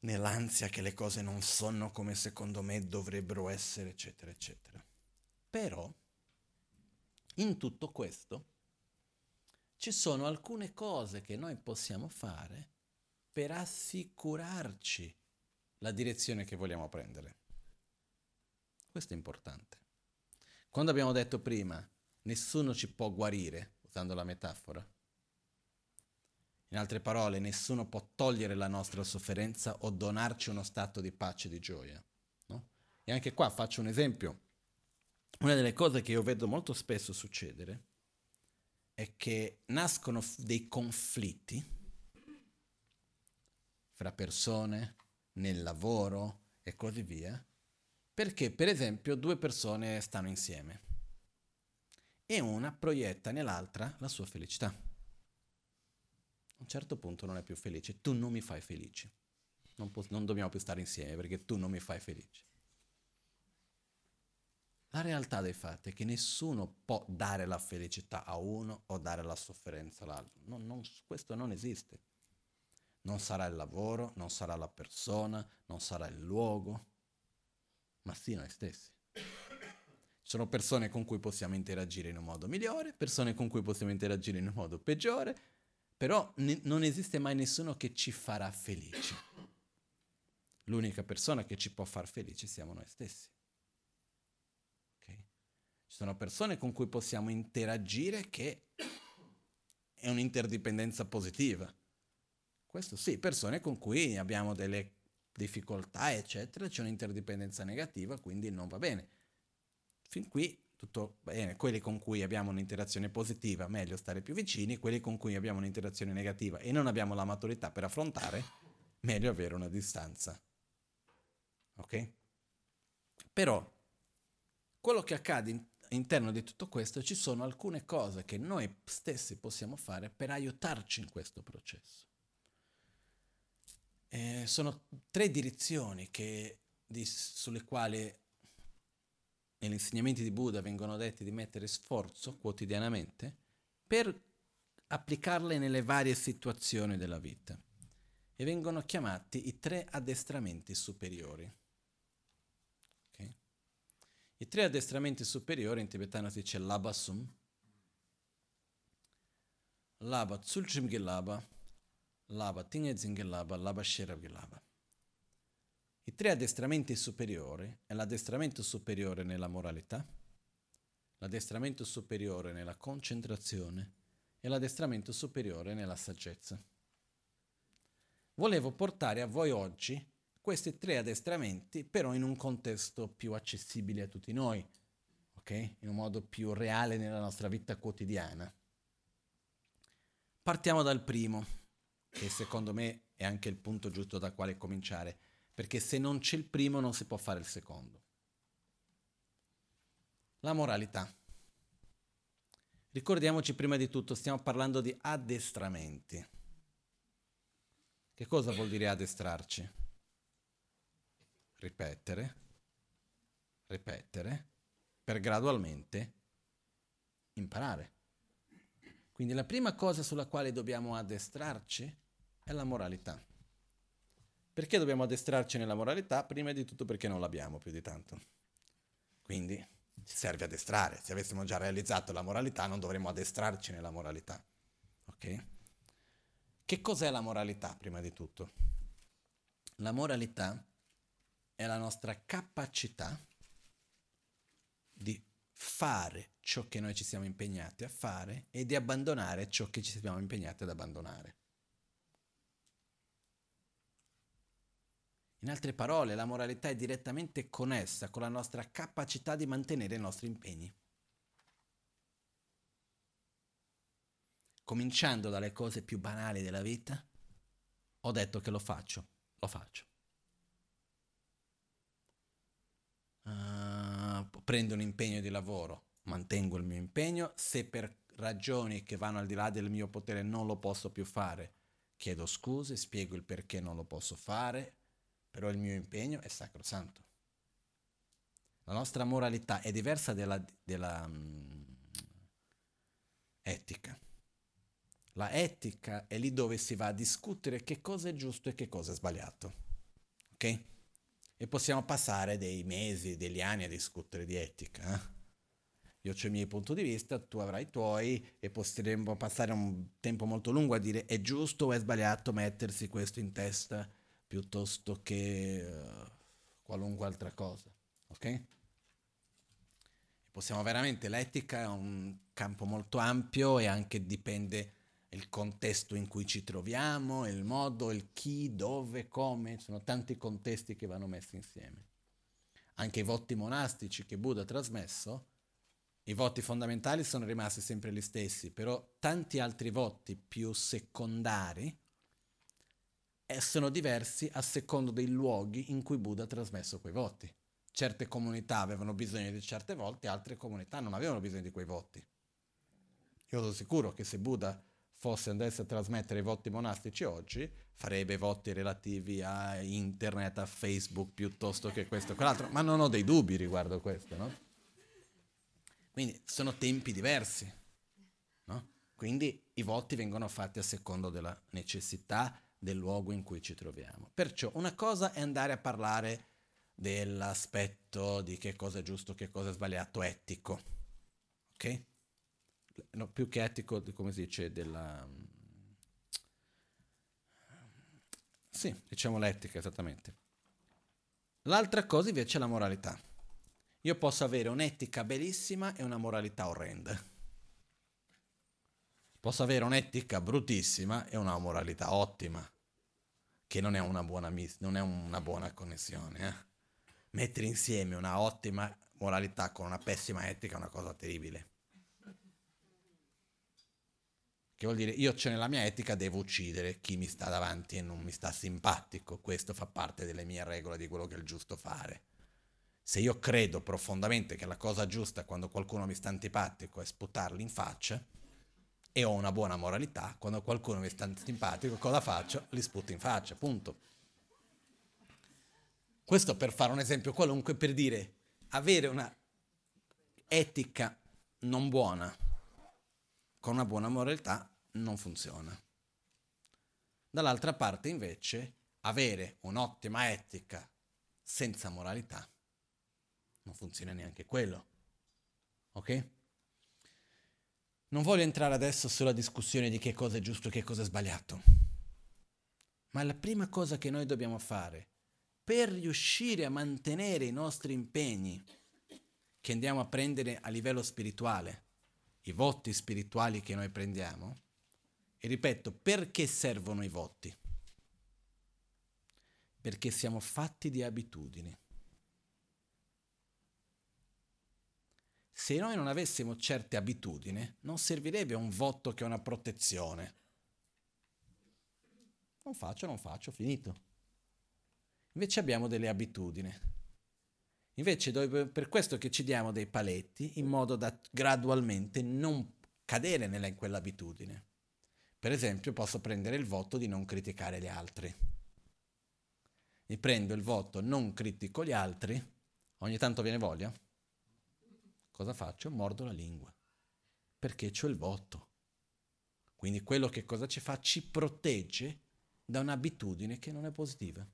nell'ansia che le cose non sono come secondo me dovrebbero essere, eccetera, eccetera. Però In tutto questo ci sono alcune cose che noi possiamo fare per assicurarci la direzione che vogliamo prendere. Questo è importante. Quando abbiamo detto prima, nessuno ci può guarire, usando la metafora, in altre parole, nessuno può togliere la nostra sofferenza o donarci uno stato di pace e di gioia. No? E anche qua faccio un esempio. Una delle cose che io vedo molto spesso succedere è che nascono dei conflitti fra persone, nel lavoro e così via, perché per esempio due persone stanno insieme e una proietta nell'altra la sua felicità. A un certo punto non è più felice, tu non mi fai felice, non, po- non dobbiamo più stare insieme perché tu non mi fai felice. La realtà dei fatti è che nessuno può dare la felicità a uno o dare la sofferenza all'altro. Non, non, questo non esiste. Non sarà il lavoro, non sarà la persona, non sarà il luogo, ma sì noi stessi. Ci sono persone con cui possiamo interagire in un modo migliore, persone con cui possiamo interagire in un modo peggiore, però ne- non esiste mai nessuno che ci farà felici. L'unica persona che ci può far felici siamo noi stessi. Ci sono persone con cui possiamo interagire che è un'interdipendenza positiva. Questo sì, persone con cui abbiamo delle difficoltà, eccetera, c'è un'interdipendenza negativa, quindi non va bene. Fin qui tutto bene, quelli con cui abbiamo un'interazione positiva, meglio stare più vicini, quelli con cui abbiamo un'interazione negativa e non abbiamo la maturità per affrontare, meglio avere una distanza. Ok? Però quello che accade all'interno di tutto questo ci sono alcune cose che noi stessi possiamo fare per aiutarci in questo processo. Eh, sono tre direzioni che, di, sulle quali negli insegnamenti di Buddha vengono detti di mettere sforzo quotidianamente per applicarle nelle varie situazioni della vita e vengono chiamati i tre addestramenti superiori. I tre addestramenti superiori in tibetano si dice Labasum, Laba Tsulchim Gilaba, Laba Tingezin Gilaba, Laba Sherav Gilaba. I tre addestramenti superiori è l'addestramento superiore nella moralità, l'addestramento superiore nella concentrazione e l'addestramento superiore nella saggezza. Volevo portare a voi oggi questi tre addestramenti, però in un contesto più accessibile a tutti noi, ok? In un modo più reale nella nostra vita quotidiana. Partiamo dal primo, che secondo me è anche il punto giusto da quale cominciare, perché se non c'è il primo non si può fare il secondo. La moralità. Ricordiamoci prima di tutto, stiamo parlando di addestramenti. Che cosa vuol dire addestrarci? ripetere, ripetere, per gradualmente imparare. Quindi la prima cosa sulla quale dobbiamo addestrarci è la moralità. Perché dobbiamo addestrarci nella moralità? Prima di tutto perché non l'abbiamo più di tanto. Quindi ci serve addestrare. Se avessimo già realizzato la moralità non dovremmo addestrarci nella moralità. Ok? Che cos'è la moralità prima di tutto? La moralità è la nostra capacità di fare ciò che noi ci siamo impegnati a fare e di abbandonare ciò che ci siamo impegnati ad abbandonare. In altre parole, la moralità è direttamente connessa con la nostra capacità di mantenere i nostri impegni. Cominciando dalle cose più banali della vita, ho detto che lo faccio, lo faccio. uh, prendo un impegno di lavoro, mantengo il mio impegno, se per ragioni che vanno al di là del mio potere non lo posso più fare, chiedo scuse, spiego il perché non lo posso fare, però il mio impegno è sacrosanto. La nostra moralità è diversa della, della um, etica. La etica è lì dove si va a discutere che cosa è giusto e che cosa è sbagliato. Ok? e possiamo passare dei mesi, degli anni a discutere di etica. Eh? io ho i miei punti di vista, tu avrai i tuoi e potremmo passare un tempo molto lungo a dire è giusto o è sbagliato mettersi questo in testa piuttosto che uh, qualunque altra cosa. Ok? Possiamo veramente, l'etica è un campo molto ampio e anche dipende il contesto in cui ci troviamo, il modo, il chi, dove, come, sono tanti contesti che vanno messi insieme. Anche i voti monastici che Buddha ha trasmesso i voti fondamentali sono rimasti sempre gli stessi, però tanti altri voti più secondari sono diversi a secondo dei luoghi in cui Buddha ha trasmesso quei voti. Certe comunità avevano bisogno di certe voti, altre comunità non avevano bisogno di quei voti. Io sono sicuro che se Buddha fosse andasse a trasmettere i voti monastici oggi, farebbe voti relativi a internet, a Facebook, piuttosto che questo e quell'altro, ma non ho dei dubbi riguardo questo, no? Quindi sono tempi diversi, no? Quindi i voti vengono fatti a secondo della necessità del luogo in cui ci troviamo. Perciò una cosa è andare a parlare dell'aspetto di che cosa è giusto, che cosa è sbagliato, etico, ok? No, più che etico, come si dice, della... Sì, diciamo l'etica, esattamente. L'altra cosa invece è la moralità. Io posso avere un'etica bellissima e una moralità orrenda. Posso avere un'etica bruttissima e una moralità ottima, che non è una buona, mis- non è una buona connessione. Eh? Mettere insieme una ottima moralità con una pessima etica è una cosa terribile. Che vuol dire, io c'è nella mia etica, devo uccidere chi mi sta davanti e non mi sta simpatico. Questo fa parte delle mie regole di quello che è il giusto fare. Se io credo profondamente che la cosa giusta quando qualcuno mi sta antipatico è sputarli in faccia e ho una buona moralità, quando qualcuno mi sta antipatico cosa faccio? Li sputo in faccia, punto. Questo per fare un esempio qualunque, per dire avere una etica non buona con una buona moralità non funziona. Dall'altra parte invece avere un'ottima etica senza moralità non funziona neanche quello. Ok? Non voglio entrare adesso sulla discussione di che cosa è giusto e che cosa è sbagliato. Ma la prima cosa che noi dobbiamo fare per riuscire a mantenere i nostri impegni che andiamo a prendere a livello spirituale, i voti spirituali che noi prendiamo, e ripeto, perché servono i voti? Perché siamo fatti di abitudini. Se noi non avessimo certe abitudini, non servirebbe un voto che è una protezione. Non faccio, non faccio, finito. Invece abbiamo delle abitudini. Invece per questo che ci diamo dei paletti in modo da gradualmente non cadere nella, in quell'abitudine. Per esempio posso prendere il voto di non criticare gli altri. Mi prendo il voto non critico gli altri, ogni tanto viene voglia, cosa faccio? Mordo la lingua, perché c'ho il voto. Quindi quello che cosa ci fa? Ci protegge da un'abitudine che non è positiva.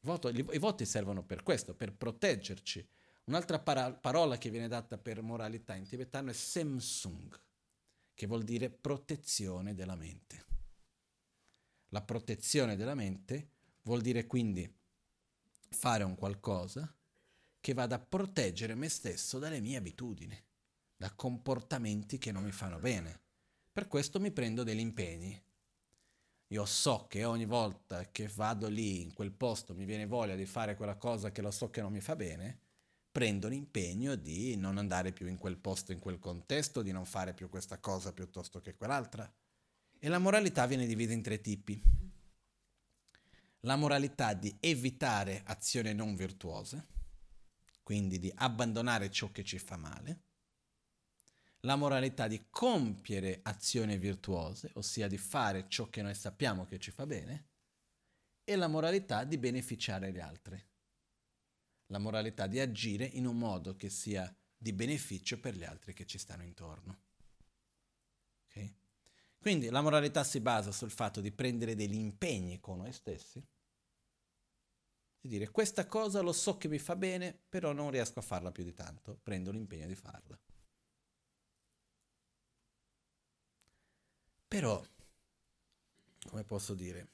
Voto, I voti servono per questo, per proteggerci. Un'altra para- parola che viene data per moralità in tibetano è Samsung, che vuol dire protezione della mente. La protezione della mente vuol dire quindi fare un qualcosa che vada a proteggere me stesso dalle mie abitudini, da comportamenti che non mi fanno bene. Per questo mi prendo degli impegni. Io so che ogni volta che vado lì, in quel posto, mi viene voglia di fare quella cosa che lo so che non mi fa bene, prendo l'impegno di non andare più in quel posto, in quel contesto, di non fare più questa cosa piuttosto che quell'altra. E la moralità viene divisa in tre tipi. La moralità di evitare azioni non virtuose, quindi di abbandonare ciò che ci fa male, la moralità di compiere azioni virtuose, ossia di fare ciò che noi sappiamo che ci fa bene, e la moralità di beneficiare gli altri, la moralità di agire in un modo che sia di beneficio per gli altri che ci stanno intorno. Okay? Quindi la moralità si basa sul fatto di prendere degli impegni con noi stessi di dire questa cosa lo so che mi fa bene, però non riesco a farla più di tanto, prendo l'impegno di farla. Però, come posso dire,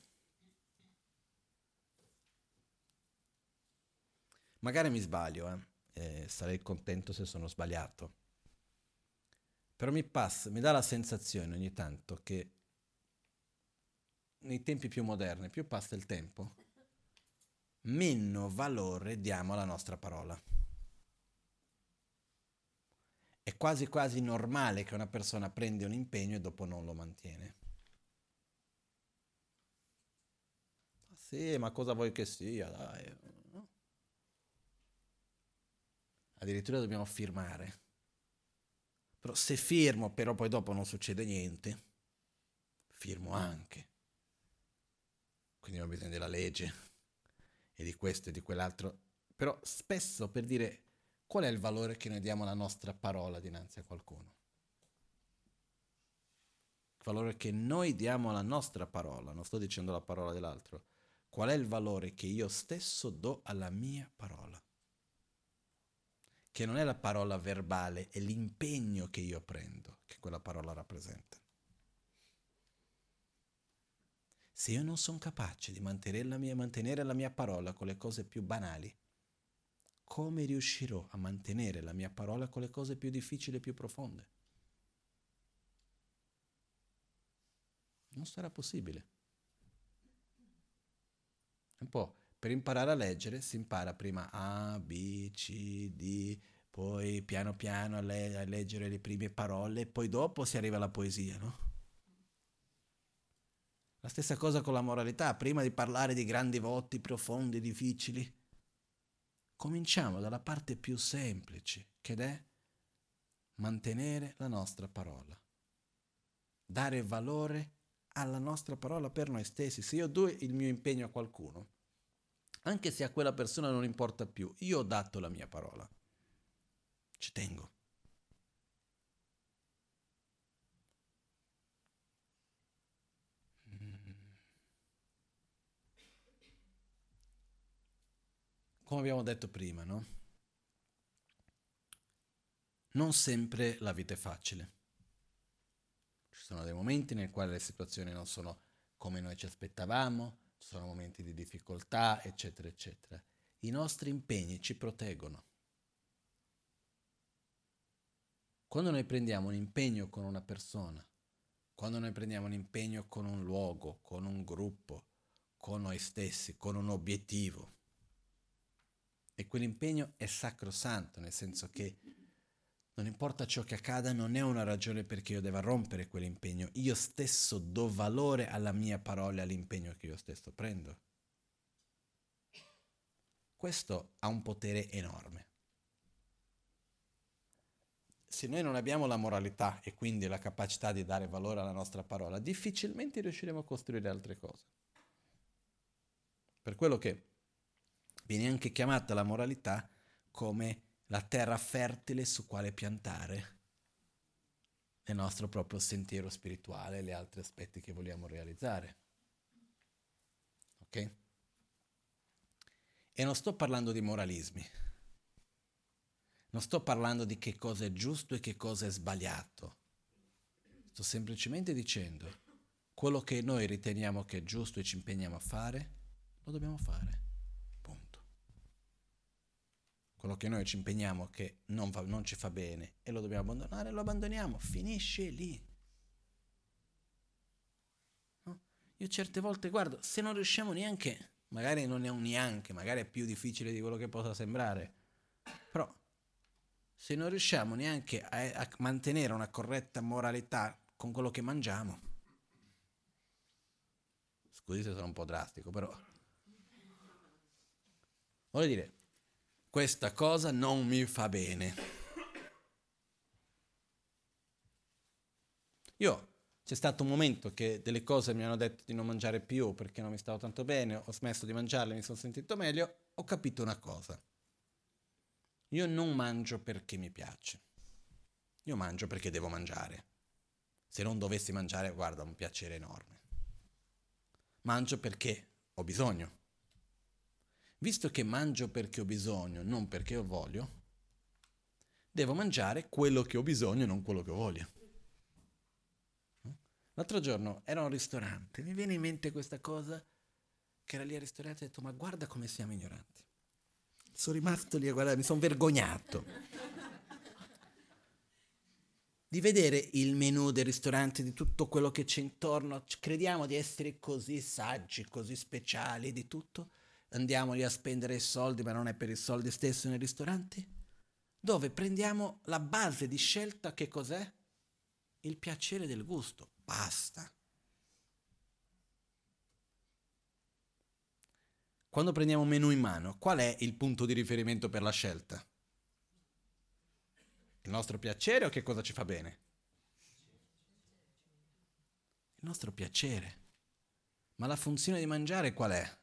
magari mi sbaglio, eh? Eh, sarei contento se sono sbagliato, però mi passa, mi dà la sensazione ogni tanto che nei tempi più moderni, più passa il tempo, meno valore diamo alla nostra parola. È quasi quasi normale che una persona prenda un impegno e dopo non lo mantiene. Sì, ma cosa vuoi che sia? Dai. Addirittura dobbiamo firmare. Però se firmo, però poi dopo non succede niente, firmo anche. Quindi ho bisogno della legge e di questo e di quell'altro, però spesso per dire qual è il valore che noi diamo alla nostra parola dinanzi a qualcuno. Il valore che noi diamo alla nostra parola, non sto dicendo la parola dell'altro, qual è il valore che io stesso do alla mia parola. Che non è la parola verbale, è l'impegno che io prendo, che quella parola rappresenta. Se io non sono capace di mantenere la, mia, mantenere la mia parola con le cose più banali, come riuscirò a mantenere la mia parola con le cose più difficili e più profonde? Non sarà possibile. Un po' per imparare a leggere si impara prima A, B, C, D, poi piano piano a, le- a leggere le prime parole poi dopo si arriva alla poesia, no? La stessa cosa con la moralità, prima di parlare di grandi voti profondi, difficili, cominciamo dalla parte più semplice, che è mantenere la nostra parola, dare valore alla nostra parola per noi stessi. Se io do il mio impegno a qualcuno, anche se a quella persona non importa più, io ho dato la mia parola, ci tengo. Come abbiamo detto prima, no? Non sempre la vita è facile. Ci sono dei momenti nei quali le situazioni non sono come noi ci aspettavamo, ci sono momenti di difficoltà, eccetera, eccetera. I nostri impegni ci proteggono. Quando noi prendiamo un impegno con una persona, quando noi prendiamo un impegno con un luogo, con un gruppo, con noi stessi, con un obiettivo, e quell'impegno è sacrosanto, nel senso che non importa ciò che accada, non è una ragione perché io debba rompere quell'impegno. Io stesso do valore alla mia parola e all'impegno che io stesso prendo. Questo ha un potere enorme. Se noi non abbiamo la moralità e quindi la capacità di dare valore alla nostra parola, difficilmente riusciremo a costruire altre cose. Per quello che Viene anche chiamata la moralità come la terra fertile su quale piantare il nostro proprio sentiero spirituale e gli altri aspetti che vogliamo realizzare. Ok? E non sto parlando di moralismi. Non sto parlando di che cosa è giusto e che cosa è sbagliato. Sto semplicemente dicendo quello che noi riteniamo che è giusto e ci impegniamo a fare, lo dobbiamo fare quello che noi ci impegniamo che non, va, non ci fa bene e lo dobbiamo abbandonare, lo abbandoniamo, finisce lì. No? Io certe volte guardo, se non riusciamo neanche, magari non è un neanche, magari è più difficile di quello che possa sembrare, però se non riusciamo neanche a, a mantenere una corretta moralità con quello che mangiamo, scusi se sono un po' drastico, però voglio dire, questa cosa non mi fa bene. Io c'è stato un momento che delle cose mi hanno detto di non mangiare più perché non mi stavo tanto bene, ho smesso di mangiarle, mi sono sentito meglio, ho capito una cosa. Io non mangio perché mi piace. Io mangio perché devo mangiare. Se non dovessi mangiare, guarda, un piacere enorme. Mangio perché ho bisogno. Visto che mangio perché ho bisogno, non perché ho voglio, devo mangiare quello che ho bisogno non quello che voglio. L'altro giorno ero a un ristorante, mi viene in mente questa cosa, che era lì al ristorante e ho detto, ma guarda come siamo ignoranti. Sono rimasto lì a guardare, mi sono vergognato di vedere il menù del ristorante, di tutto quello che c'è intorno. Crediamo di essere così saggi, così speciali di tutto. Andiamo lì a spendere i soldi, ma non è per i soldi stessi nei ristoranti? Dove prendiamo la base di scelta che cos'è? Il piacere del gusto. Basta. Quando prendiamo un menù in mano, qual è il punto di riferimento per la scelta? Il nostro piacere o che cosa ci fa bene? Il nostro piacere. Ma la funzione di mangiare qual è?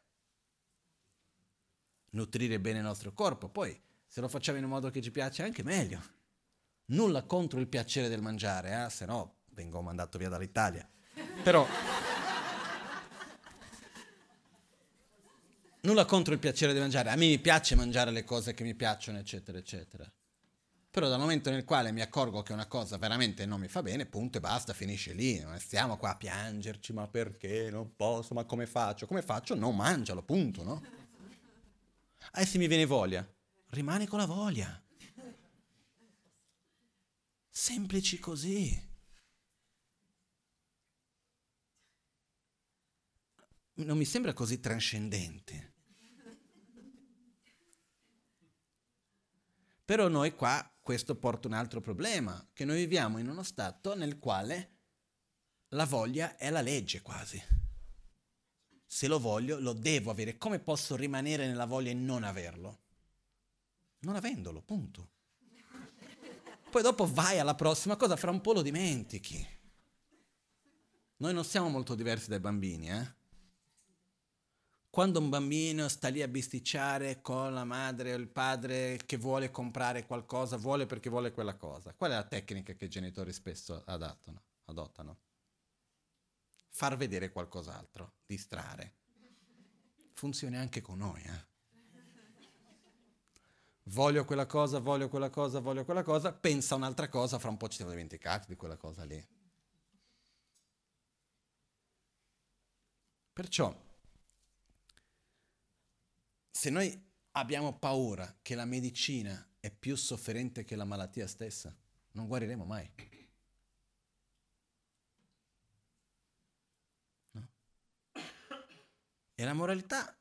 Nutrire bene il nostro corpo. Poi, se lo facciamo in un modo che ci piace, anche meglio. Nulla contro il piacere del mangiare, eh? se no vengo mandato via dall'Italia. Però... Nulla contro il piacere di mangiare. A me mi piace mangiare le cose che mi piacciono, eccetera, eccetera. Però dal momento nel quale mi accorgo che una cosa veramente non mi fa bene, punto e basta, finisce lì. Non stiamo qua a piangerci, ma perché non posso, ma come faccio? Come faccio? Non mangialo, punto, no? Ah, e se mi viene voglia? Rimani con la voglia. Semplici così. non mi sembra così trascendente. Però noi qua questo porta un altro problema, che noi viviamo in uno stato nel quale la voglia è la legge quasi. Se lo voglio, lo devo avere. Come posso rimanere nella voglia e non averlo? Non avendolo, punto. Poi dopo vai alla prossima cosa, fra un po' lo dimentichi. Noi non siamo molto diversi dai bambini, eh? Quando un bambino sta lì a bisticciare con la madre o il padre che vuole comprare qualcosa, vuole perché vuole quella cosa, qual è la tecnica che i genitori spesso adattano, adottano? Far vedere qualcos'altro, distrarre. Funziona anche con noi, eh? Voglio quella cosa, voglio quella cosa, voglio quella cosa, pensa un'altra cosa, fra un po' ci siamo dimenticati di quella cosa lì. Perciò se noi abbiamo paura che la medicina è più sofferente che la malattia stessa, non guariremo mai. E la moralità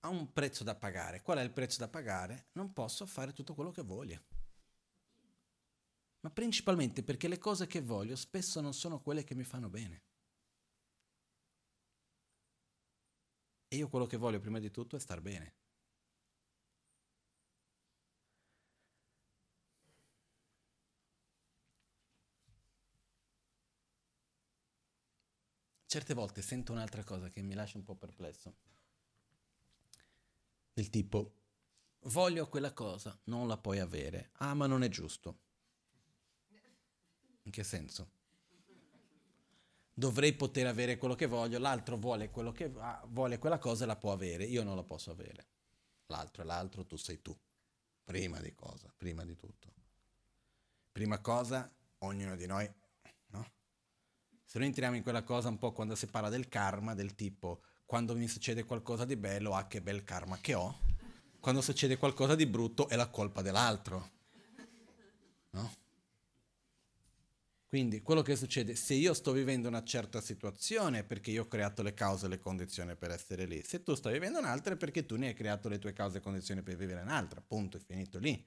ha un prezzo da pagare. Qual è il prezzo da pagare? Non posso fare tutto quello che voglio. Ma principalmente perché le cose che voglio spesso non sono quelle che mi fanno bene. E io quello che voglio prima di tutto è star bene. Certe volte sento un'altra cosa che mi lascia un po' perplesso. Del tipo, voglio quella cosa, non la puoi avere. Ah, ma non è giusto. In che senso? dovrei poter avere quello che voglio, l'altro vuole, che va, vuole quella cosa e la può avere, io non la posso avere. L'altro è l'altro, tu sei tu. Prima di cosa, prima di tutto. Prima cosa, ognuno di noi, no? Se noi entriamo in quella cosa un po' quando si parla del karma, del tipo, quando mi succede qualcosa di bello, ah che bel karma che ho, quando succede qualcosa di brutto è la colpa dell'altro. No? Quindi quello che succede, se io sto vivendo una certa situazione perché io ho creato le cause e le condizioni per essere lì, se tu stai vivendo un'altra è perché tu ne hai creato le tue cause e condizioni per vivere un'altra, punto, è finito lì.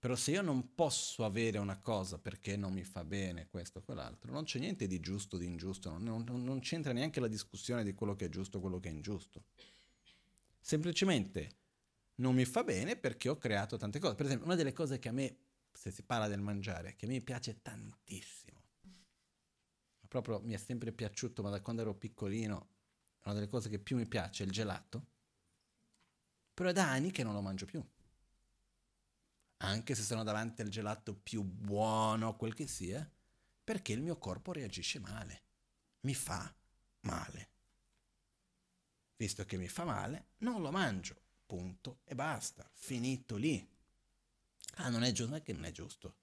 Però se io non posso avere una cosa perché non mi fa bene questo o quell'altro, non c'è niente di giusto o di ingiusto, non, non, non c'entra neanche la discussione di quello che è giusto o quello che è ingiusto. Semplicemente non mi fa bene perché ho creato tante cose. Per esempio, una delle cose che a me se si parla del mangiare, che a me piace tantissimo. Proprio mi è sempre piaciuto, ma da quando ero piccolino, è una delle cose che più mi piace, il gelato. Però è da anni che non lo mangio più. Anche se sono davanti al gelato più buono, quel che sia, perché il mio corpo reagisce male. Mi fa male. visto che mi fa male, non lo mangio, punto e basta, finito lì. Ah, non è giusto, non è che non è giusto.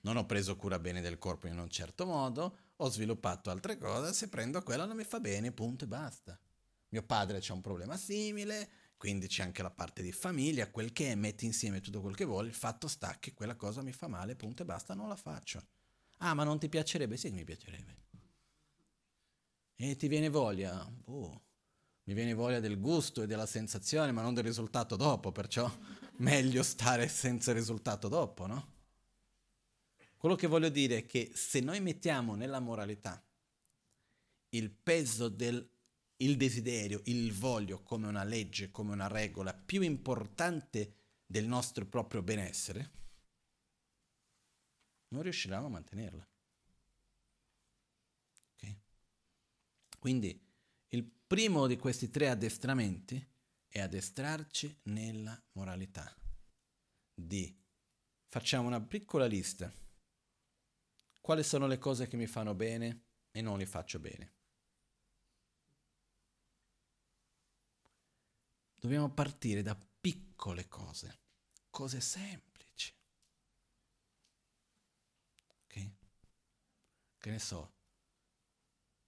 Non ho preso cura bene del corpo in un certo modo, ho sviluppato altre cose, se prendo quella non mi fa bene, punto e basta. Mio padre c'ha un problema simile, quindi c'è anche la parte di famiglia, quel che è, metti insieme tutto quel che vuoi, il fatto sta che quella cosa mi fa male, punto e basta, non la faccio. Ah, ma non ti piacerebbe? Sì, mi piacerebbe. E ti viene voglia? Oh, mi viene voglia del gusto e della sensazione, ma non del risultato dopo, perciò [LAUGHS] meglio stare senza risultato dopo, no? Quello che voglio dire è che se noi mettiamo nella moralità il peso del il desiderio, il voglio come una legge, come una regola più importante del nostro proprio benessere, non riusciranno a mantenerla. Okay? Quindi il primo di questi tre addestramenti è addestrarci nella moralità. Di facciamo una piccola lista. Quali sono le cose che mi fanno bene e non li faccio bene? Dobbiamo partire da piccole cose, cose semplici. Ok? Che ne so,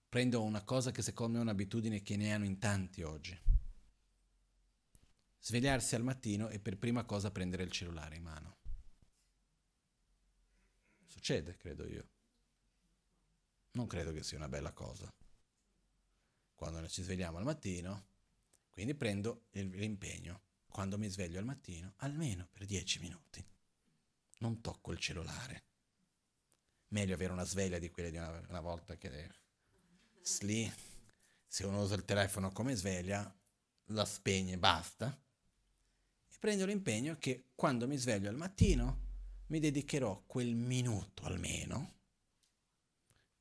prendo una cosa che secondo me è un'abitudine che ne hanno in tanti oggi. Svegliarsi al mattino e per prima cosa prendere il cellulare in mano. Succede, credo io. Non credo che sia una bella cosa. Quando ci svegliamo al mattino, quindi prendo l'impegno, quando mi sveglio al mattino, almeno per dieci minuti. Non tocco il cellulare. Meglio avere una sveglia di quelle di una, una volta che lì, se uno usa il telefono come sveglia, la spegne, basta. E prendo l'impegno che quando mi sveglio al mattino mi dedicherò quel minuto almeno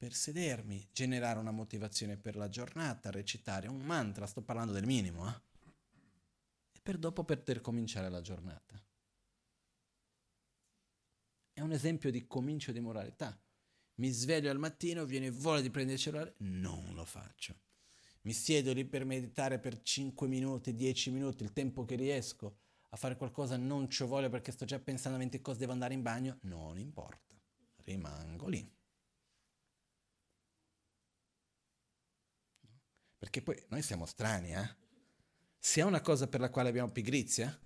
per sedermi, generare una motivazione per la giornata, recitare un mantra, sto parlando del minimo, eh? e per dopo poter cominciare la giornata. È un esempio di comincio di moralità. Mi sveglio al mattino, viene voglia di prendere il cellulare, non lo faccio. Mi siedo lì per meditare per 5 minuti, 10 minuti, il tempo che riesco a fare qualcosa, non ci voglio perché sto già pensando a 20 cose, devo andare in bagno, non importa, rimango lì. Perché poi noi siamo strani, eh? Se è una cosa per la quale abbiamo pigrizia,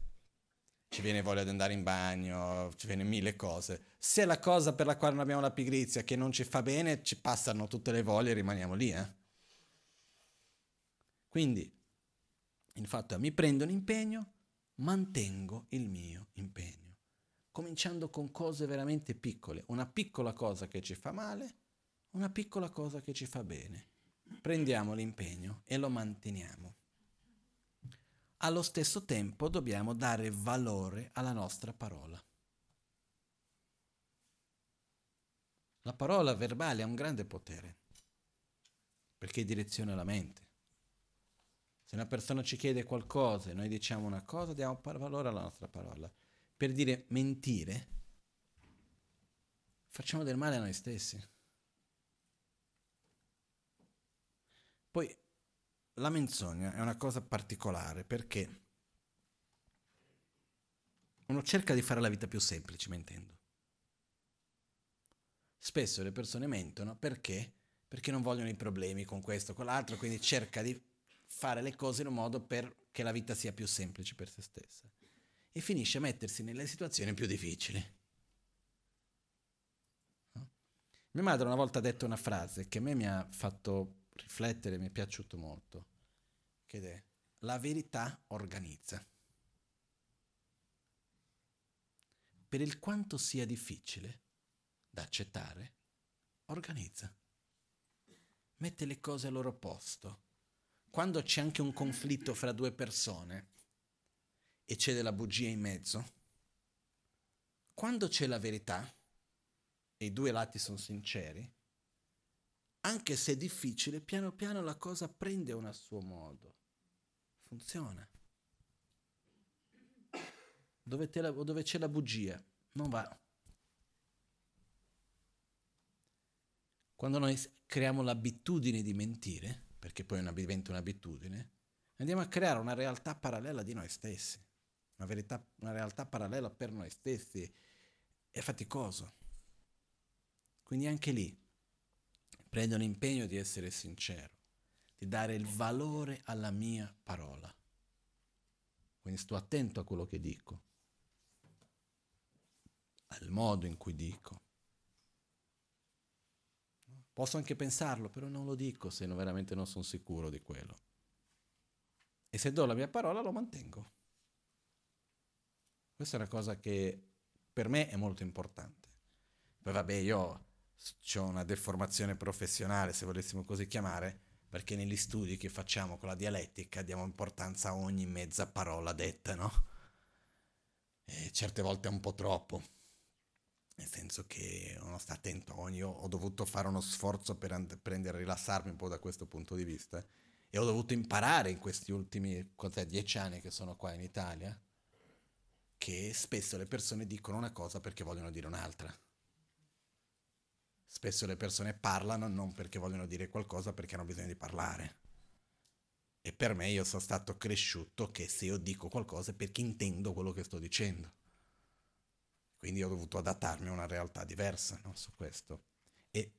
ci viene voglia di andare in bagno, ci viene mille cose. Se è la cosa per la quale non abbiamo la pigrizia, che non ci fa bene, ci passano tutte le voglie e rimaniamo lì, eh? Quindi, il fatto è, mi prendo un impegno, mantengo il mio impegno. Cominciando con cose veramente piccole. Una piccola cosa che ci fa male, una piccola cosa che ci fa bene prendiamo l'impegno e lo manteniamo. Allo stesso tempo dobbiamo dare valore alla nostra parola. La parola verbale ha un grande potere perché direziona la mente. Se una persona ci chiede qualcosa e noi diciamo una cosa, diamo valore alla nostra parola. Per dire mentire, facciamo del male a noi stessi. Poi la menzogna è una cosa particolare perché uno cerca di fare la vita più semplice mentendo. Spesso le persone mentono perché? Perché non vogliono i problemi con questo o con l'altro, quindi cerca di fare le cose in un modo perché la vita sia più semplice per se stessa. E finisce a mettersi nelle situazioni più difficili. No? Mia madre una volta ha detto una frase che a me mi ha fatto riflettere, mi è piaciuto molto, che è la verità organizza. Per il quanto sia difficile da accettare, organizza. Mette le cose al loro posto. Quando c'è anche un conflitto fra due persone e c'è della bugia in mezzo, quando c'è la verità e i due lati sono sinceri, anche se è difficile, piano piano la cosa prende un suo modo. Funziona. Dove, la, dove c'è la bugia, non va. Quando noi creiamo l'abitudine di mentire, perché poi una, diventa un'abitudine, Andiamo a creare una realtà parallela di noi stessi, una, verità, una realtà parallela per noi stessi. È faticoso. Quindi anche lì prendo l'impegno di essere sincero, di dare il valore alla mia parola. Quindi sto attento a quello che dico, al modo in cui dico. Posso anche pensarlo, però non lo dico se veramente non sono sicuro di quello. E se do la mia parola lo mantengo. Questa è una cosa che per me è molto importante. Poi vabbè, io ho una deformazione professionale, se volessimo così chiamare, perché negli studi che facciamo con la dialettica diamo importanza a ogni mezza parola detta, no? E certe volte è un po' troppo, nel senso che uno sta attento, ogni, io ho dovuto fare uno sforzo per and- prendere a rilassarmi un po' da questo punto di vista e ho dovuto imparare in questi ultimi dieci anni che sono qua in Italia che spesso le persone dicono una cosa perché vogliono dire un'altra. Spesso le persone parlano non perché vogliono dire qualcosa, perché hanno bisogno di parlare. E per me io sono stato cresciuto che se io dico qualcosa è perché intendo quello che sto dicendo. Quindi ho dovuto adattarmi a una realtà diversa no, su questo. E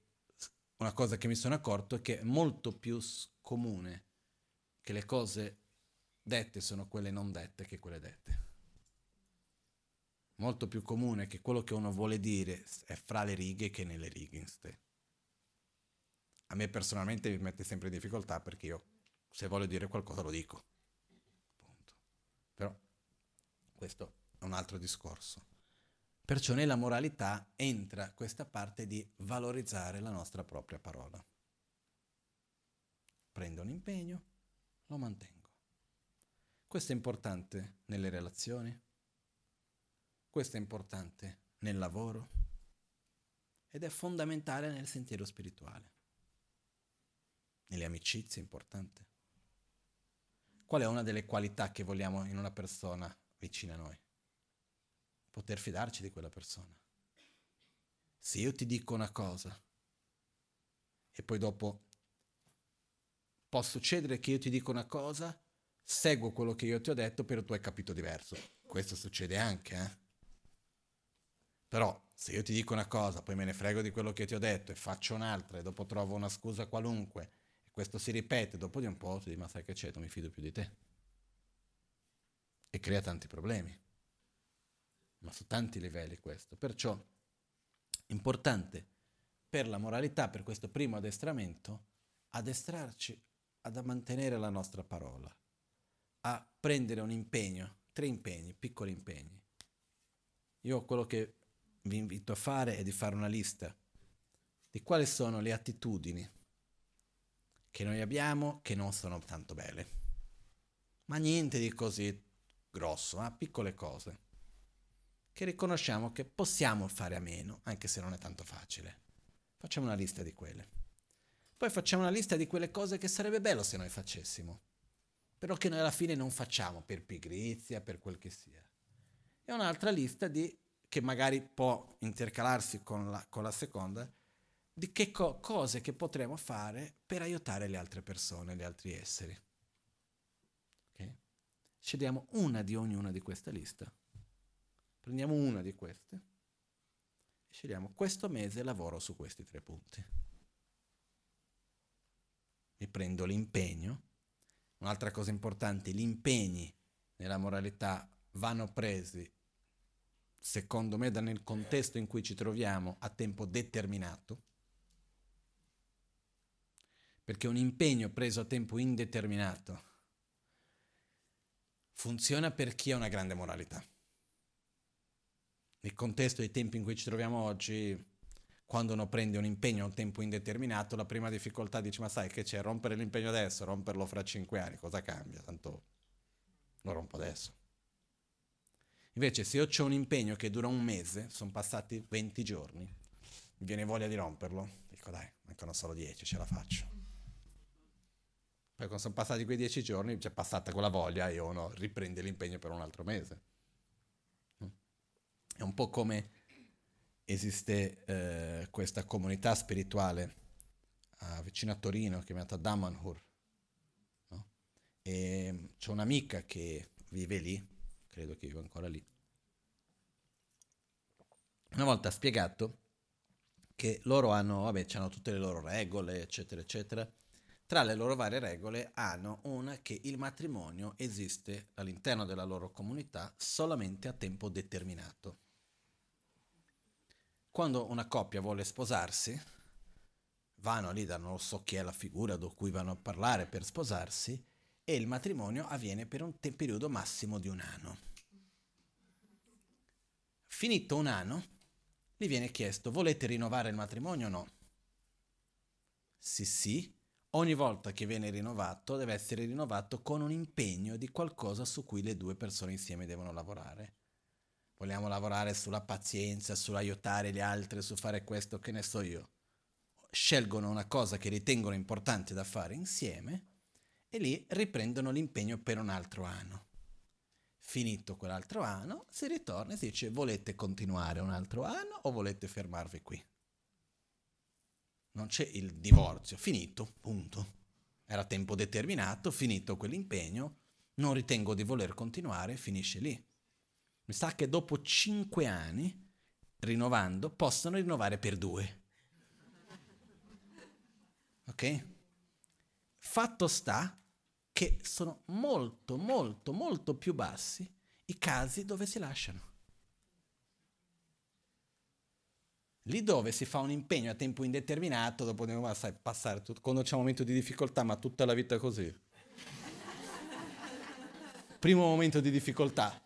una cosa che mi sono accorto è che è molto più comune che le cose dette sono quelle non dette che quelle dette molto più comune che quello che uno vuole dire è fra le righe che nelle righe in ste. A me personalmente mi mette sempre in difficoltà perché io se voglio dire qualcosa lo dico. Punto. Però questo è un altro discorso. Perciò nella moralità entra questa parte di valorizzare la nostra propria parola. Prendo un impegno, lo mantengo. Questo è importante nelle relazioni, questo è importante nel lavoro ed è fondamentale nel sentiero spirituale. Nelle amicizie è importante. Qual è una delle qualità che vogliamo in una persona vicina a noi? Poter fidarci di quella persona. Se io ti dico una cosa e poi dopo può succedere che io ti dico una cosa, seguo quello che io ti ho detto, però tu hai capito diverso. Questo succede anche, eh? Però se io ti dico una cosa, poi me ne frego di quello che ti ho detto e faccio un'altra e dopo trovo una scusa qualunque e questo si ripete, dopo di un po' ti dico ma sai che c'è, non mi fido più di te. E crea tanti problemi. Ma su tanti livelli questo. Perciò importante per la moralità, per questo primo addestramento, addestrarci ad mantenere la nostra parola, a prendere un impegno, tre impegni, piccoli impegni. Io quello che vi invito a fare è di fare una lista di quali sono le attitudini che noi abbiamo che non sono tanto belle. Ma niente di così grosso, ma piccole cose che riconosciamo che possiamo fare a meno, anche se non è tanto facile. Facciamo una lista di quelle. Poi facciamo una lista di quelle cose che sarebbe bello se noi facessimo, però che noi alla fine non facciamo per pigrizia, per quel che sia. E un'altra lista di che magari può intercalarsi con la, con la seconda, di che co- cose che potremo fare per aiutare le altre persone, gli altri esseri. Okay? Scegliamo una di ognuna di questa lista. Prendiamo una di queste e scegliamo questo mese lavoro su questi tre punti. Mi prendo l'impegno. Un'altra cosa importante, gli impegni nella moralità vanno presi secondo me, nel contesto in cui ci troviamo a tempo determinato, perché un impegno preso a tempo indeterminato funziona per chi ha una grande moralità. Nel contesto dei tempi in cui ci troviamo oggi, quando uno prende un impegno a un tempo indeterminato, la prima difficoltà dice, ma sai che c'è, rompere l'impegno adesso, romperlo fra cinque anni, cosa cambia? Tanto lo rompo adesso. Invece se io ho un impegno che dura un mese, sono passati 20 giorni, mi viene voglia di romperlo, dico dai, mancano solo 10, ce la faccio. Poi quando sono passati quei 10 giorni, c'è passata quella voglia e uno riprende l'impegno per un altro mese. È un po' come esiste eh, questa comunità spirituale uh, vicino a Torino chiamata Damanhur. No? e c'è un'amica che vive lì, credo che viva ancora lì. Una volta spiegato che loro hanno, vabbè, hanno tutte le loro regole, eccetera, eccetera. Tra le loro varie regole hanno una che il matrimonio esiste all'interno della loro comunità solamente a tempo determinato. Quando una coppia vuole sposarsi, vanno lì, non so chi è la figura da cui vanno a parlare per sposarsi, e il matrimonio avviene per un te- periodo massimo di un anno. Finito un anno, gli viene chiesto, volete rinnovare il matrimonio o no? Sì, sì, ogni volta che viene rinnovato deve essere rinnovato con un impegno di qualcosa su cui le due persone insieme devono lavorare. Vogliamo lavorare sulla pazienza, sull'aiutare gli altri, su fare questo, che ne so io. Scelgono una cosa che ritengono importante da fare insieme e lì riprendono l'impegno per un altro anno. Finito quell'altro anno, si ritorna e si dice volete continuare un altro anno o volete fermarvi qui? Non c'è il divorzio, finito, punto. Era tempo determinato, finito quell'impegno, non ritengo di voler continuare, finisce lì. Mi sa che dopo cinque anni, rinnovando, possono rinnovare per due. Ok? Fatto sta che sono molto, molto, molto più bassi i casi dove si lasciano. Lì dove si fa un impegno a tempo indeterminato, dopo dobbiamo sai, passare tutto, quando c'è un momento di difficoltà, ma tutta la vita così. Primo momento di difficoltà.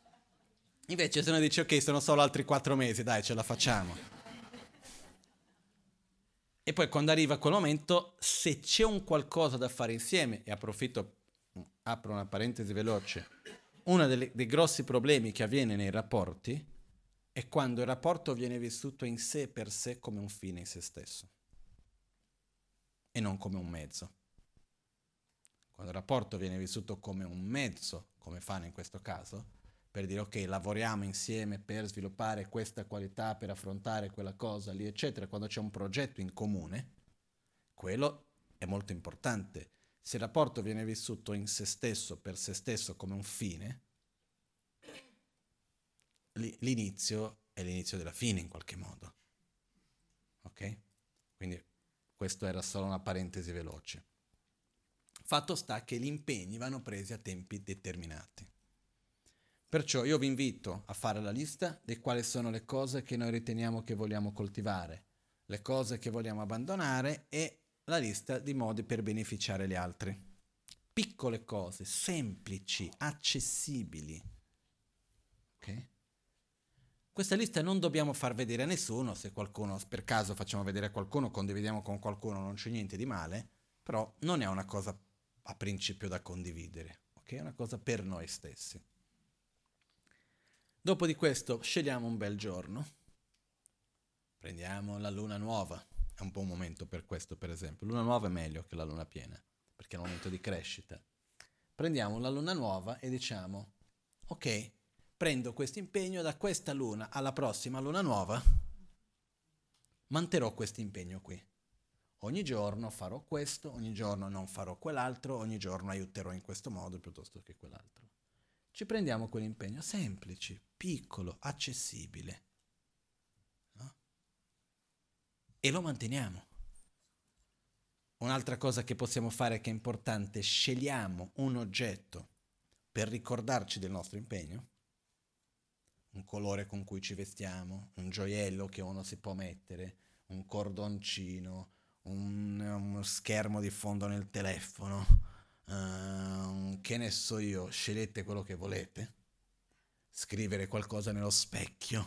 Invece se uno dice ok, sono solo altri quattro mesi, dai, ce la facciamo. E poi quando arriva quel momento, se c'è un qualcosa da fare insieme, e approfitto apro una parentesi veloce, uno delle, dei grossi problemi che avviene nei rapporti è quando il rapporto viene vissuto in sé per sé come un fine in se stesso e non come un mezzo. Quando il rapporto viene vissuto come un mezzo, come fanno in questo caso, per dire ok, lavoriamo insieme per sviluppare questa qualità, per affrontare quella cosa lì, eccetera, quando c'è un progetto in comune, quello è molto importante se il rapporto viene vissuto in se stesso, per se stesso, come un fine, l'inizio è l'inizio della fine in qualche modo. Ok? Quindi questa era solo una parentesi veloce. Fatto sta che gli impegni vanno presi a tempi determinati. Perciò io vi invito a fare la lista di quali sono le cose che noi riteniamo che vogliamo coltivare, le cose che vogliamo abbandonare e la lista di modi per beneficiare gli altri. Piccole cose, semplici, accessibili. Ok? Questa lista non dobbiamo far vedere a nessuno, se qualcuno, per caso facciamo vedere a qualcuno, condividiamo con qualcuno, non c'è niente di male, però non è una cosa a principio da condividere, ok? È una cosa per noi stessi. Dopo di questo scegliamo un bel giorno, prendiamo la luna nuova, un un momento per questo, per esempio. Luna nuova è meglio che la luna piena, perché è un momento di crescita. Prendiamo la luna nuova e diciamo, ok, prendo questo impegno da questa luna alla prossima luna nuova, manterrò questo impegno qui. Ogni giorno farò questo, ogni giorno non farò quell'altro, ogni giorno aiuterò in questo modo piuttosto che quell'altro. Ci prendiamo quell'impegno semplice, piccolo, accessibile e lo manteniamo. Un'altra cosa che possiamo fare che è importante, scegliamo un oggetto per ricordarci del nostro impegno, un colore con cui ci vestiamo, un gioiello che uno si può mettere, un cordoncino, un, uno schermo di fondo nel telefono, uh, che ne so io, scegliete quello che volete, scrivere qualcosa nello specchio,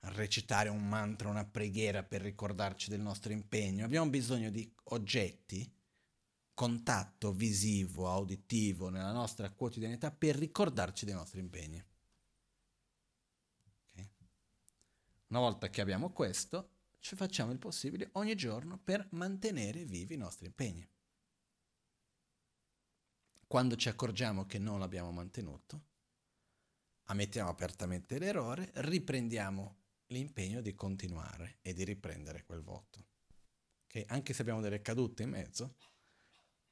recitare un mantra, una preghiera per ricordarci del nostro impegno. Abbiamo bisogno di oggetti, contatto visivo, auditivo nella nostra quotidianità per ricordarci dei nostri impegni. Okay? Una volta che abbiamo questo, ci facciamo il possibile ogni giorno per mantenere vivi i nostri impegni. Quando ci accorgiamo che non l'abbiamo mantenuto, ammettiamo apertamente l'errore, riprendiamo l'impegno di continuare e di riprendere quel voto. Okay? Anche se abbiamo delle cadute in mezzo,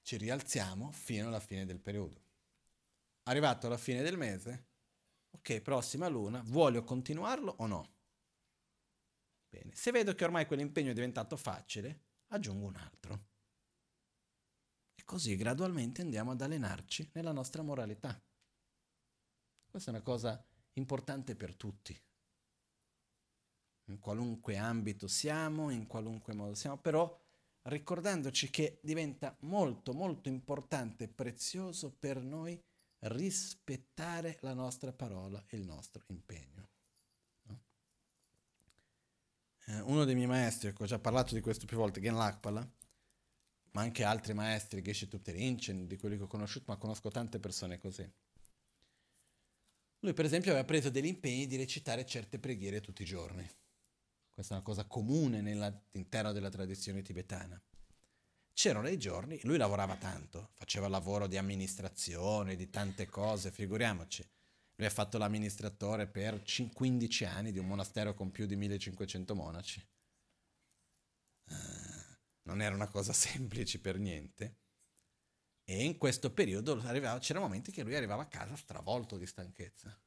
ci rialziamo fino alla fine del periodo. arrivato alla fine del mese, ok, prossima luna, voglio continuarlo o no? Bene, se vedo che ormai quell'impegno è diventato facile, aggiungo un altro. E così gradualmente andiamo ad allenarci nella nostra moralità. Questa è una cosa importante per tutti. In qualunque ambito siamo, in qualunque modo siamo, però ricordandoci che diventa molto molto importante e prezioso per noi rispettare la nostra parola e il nostro impegno. No? Eh, uno dei miei maestri, ecco, ho già parlato di questo più volte, Gen Lakpala, ma anche altri maestri, Geshe Tupterinchen, di quelli che ho conosciuto, ma conosco tante persone così. Lui per esempio aveva preso degli impegni di recitare certe preghiere tutti i giorni. Questa è una cosa comune all'interno della tradizione tibetana. C'erano dei giorni, lui lavorava tanto, faceva lavoro di amministrazione, di tante cose, figuriamoci. Lui ha fatto l'amministratore per 15 anni di un monastero con più di 1500 monaci. Uh, non era una cosa [LAUGHS] semplice per niente. E in questo periodo c'erano momenti che lui arrivava a casa stravolto di stanchezza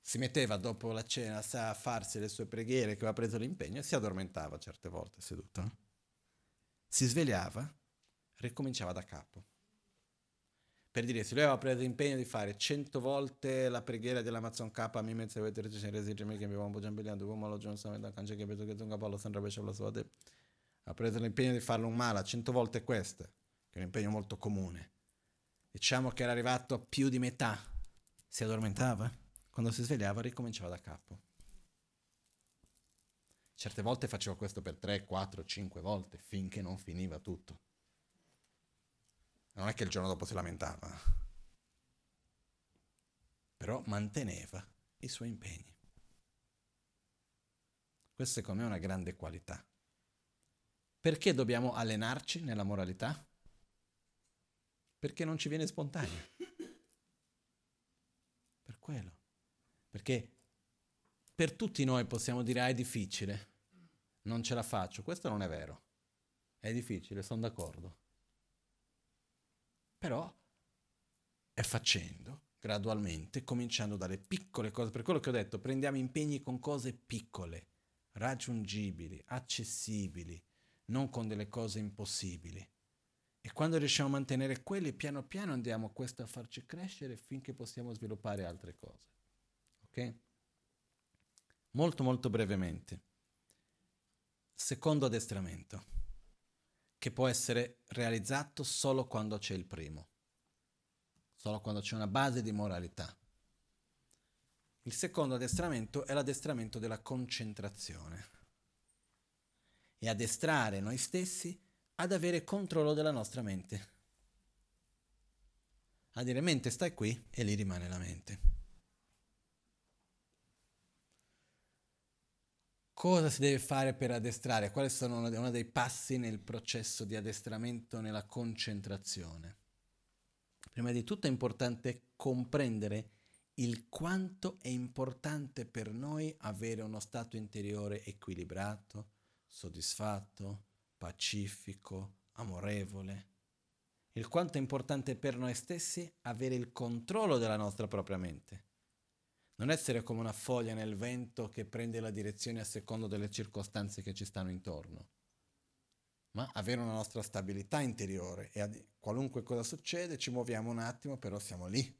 si metteva dopo la cena a farsi le sue preghiere che aveva preso l'impegno e si addormentava certe volte seduto. Si svegliava, ricominciava da capo. Per dire, se lui aveva preso l'impegno di fare cento volte la preghiera dell'Amazon K, mi mezzo avete reciso resigimi che mi avevamo giambigliando, come lo Johnson, da cangia che vedo che un cavallo sembra invece la sua ha preso l'impegno di farlo un mala cento volte queste, che è un impegno molto comune. Diciamo che era arrivato a più di metà, si addormentava quando si svegliava ricominciava da capo. Certe volte facevo questo per 3, 4, 5 volte finché non finiva tutto. Non è che il giorno dopo si lamentava, però manteneva i suoi impegni. Questa secondo me è una grande qualità. Perché dobbiamo allenarci nella moralità? Perché non ci viene spontaneo. Per quello. Perché per tutti noi possiamo dire ah, è difficile, non ce la faccio. Questo non è vero. È difficile, sono d'accordo. Però è facendo gradualmente, cominciando dalle piccole cose. Per quello che ho detto, prendiamo impegni con cose piccole, raggiungibili, accessibili, non con delle cose impossibili. E quando riusciamo a mantenere quelli, piano piano andiamo a questo a farci crescere finché possiamo sviluppare altre cose. Molto molto brevemente. Secondo addestramento, che può essere realizzato solo quando c'è il primo, solo quando c'è una base di moralità. Il secondo addestramento è l'addestramento della concentrazione e addestrare noi stessi ad avere controllo della nostra mente. A dire mente stai qui e lì rimane la mente. Cosa si deve fare per addestrare? Quali sono uno dei passi nel processo di addestramento nella concentrazione? Prima di tutto è importante comprendere il quanto è importante per noi avere uno stato interiore equilibrato, soddisfatto, pacifico, amorevole. Il quanto è importante per noi stessi avere il controllo della nostra propria mente non essere come una foglia nel vento che prende la direzione a secondo delle circostanze che ci stanno intorno, ma avere una nostra stabilità interiore e ad, qualunque cosa succede ci muoviamo un attimo, però siamo lì,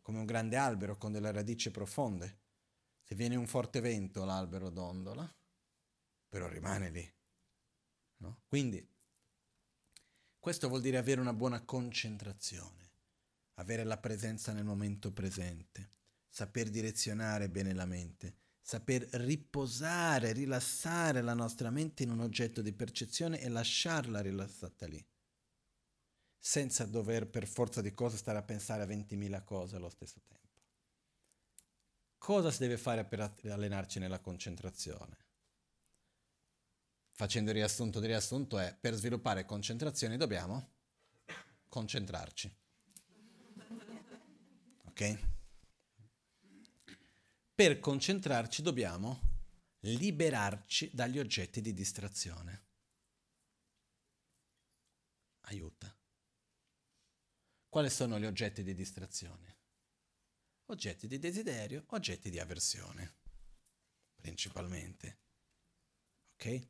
come un grande albero con delle radici profonde. Se viene un forte vento l'albero dondola, però rimane lì. No? Quindi questo vuol dire avere una buona concentrazione, avere la presenza nel momento presente saper direzionare bene la mente, saper riposare, rilassare la nostra mente in un oggetto di percezione e lasciarla rilassata lì, senza dover per forza di cose stare a pensare a 20.000 cose allo stesso tempo. Cosa si deve fare per allenarci nella concentrazione? Facendo il riassunto del riassunto è per sviluppare concentrazione dobbiamo concentrarci. Ok? Per concentrarci dobbiamo liberarci dagli oggetti di distrazione. Aiuta. quali sono gli oggetti di distrazione? Oggetti di desiderio, oggetti di avversione, principalmente. Ok?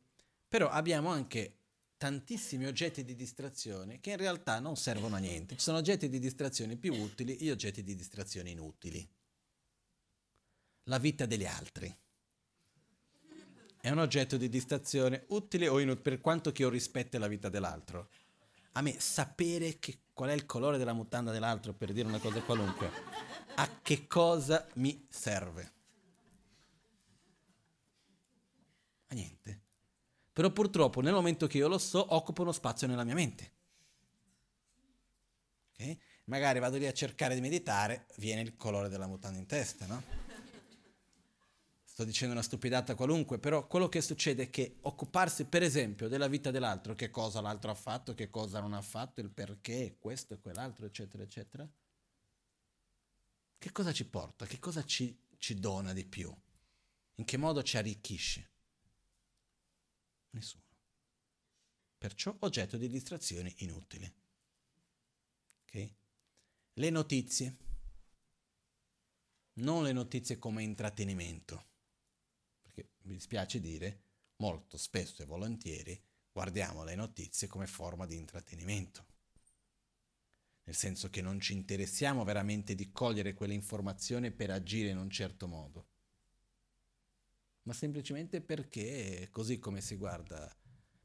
Però abbiamo anche tantissimi oggetti di distrazione che in realtà non servono a niente. Ci sono oggetti di distrazione più utili e oggetti di distrazione inutili. La vita degli altri è un oggetto di distrazione utile o inutile per quanto che io rispetti la vita dell'altro. A me sapere che, qual è il colore della mutanda dell'altro, per dire una cosa qualunque, a che cosa mi serve? A niente. Però purtroppo nel momento che io lo so, occupa uno spazio nella mia mente. Okay? Magari vado lì a cercare di meditare, viene il colore della mutanda in testa, no? Sto dicendo una stupidata qualunque, però quello che succede è che occuparsi, per esempio, della vita dell'altro, che cosa l'altro ha fatto, che cosa non ha fatto, il perché, questo e quell'altro, eccetera, eccetera, che cosa ci porta? Che cosa ci, ci dona di più? In che modo ci arricchisce? Nessuno. Perciò oggetto di distrazioni inutili. Okay? Le notizie. Non le notizie come intrattenimento. Mi dispiace dire, molto spesso e volentieri guardiamo le notizie come forma di intrattenimento. Nel senso che non ci interessiamo veramente di cogliere quell'informazione per agire in un certo modo ma semplicemente perché così come si guarda.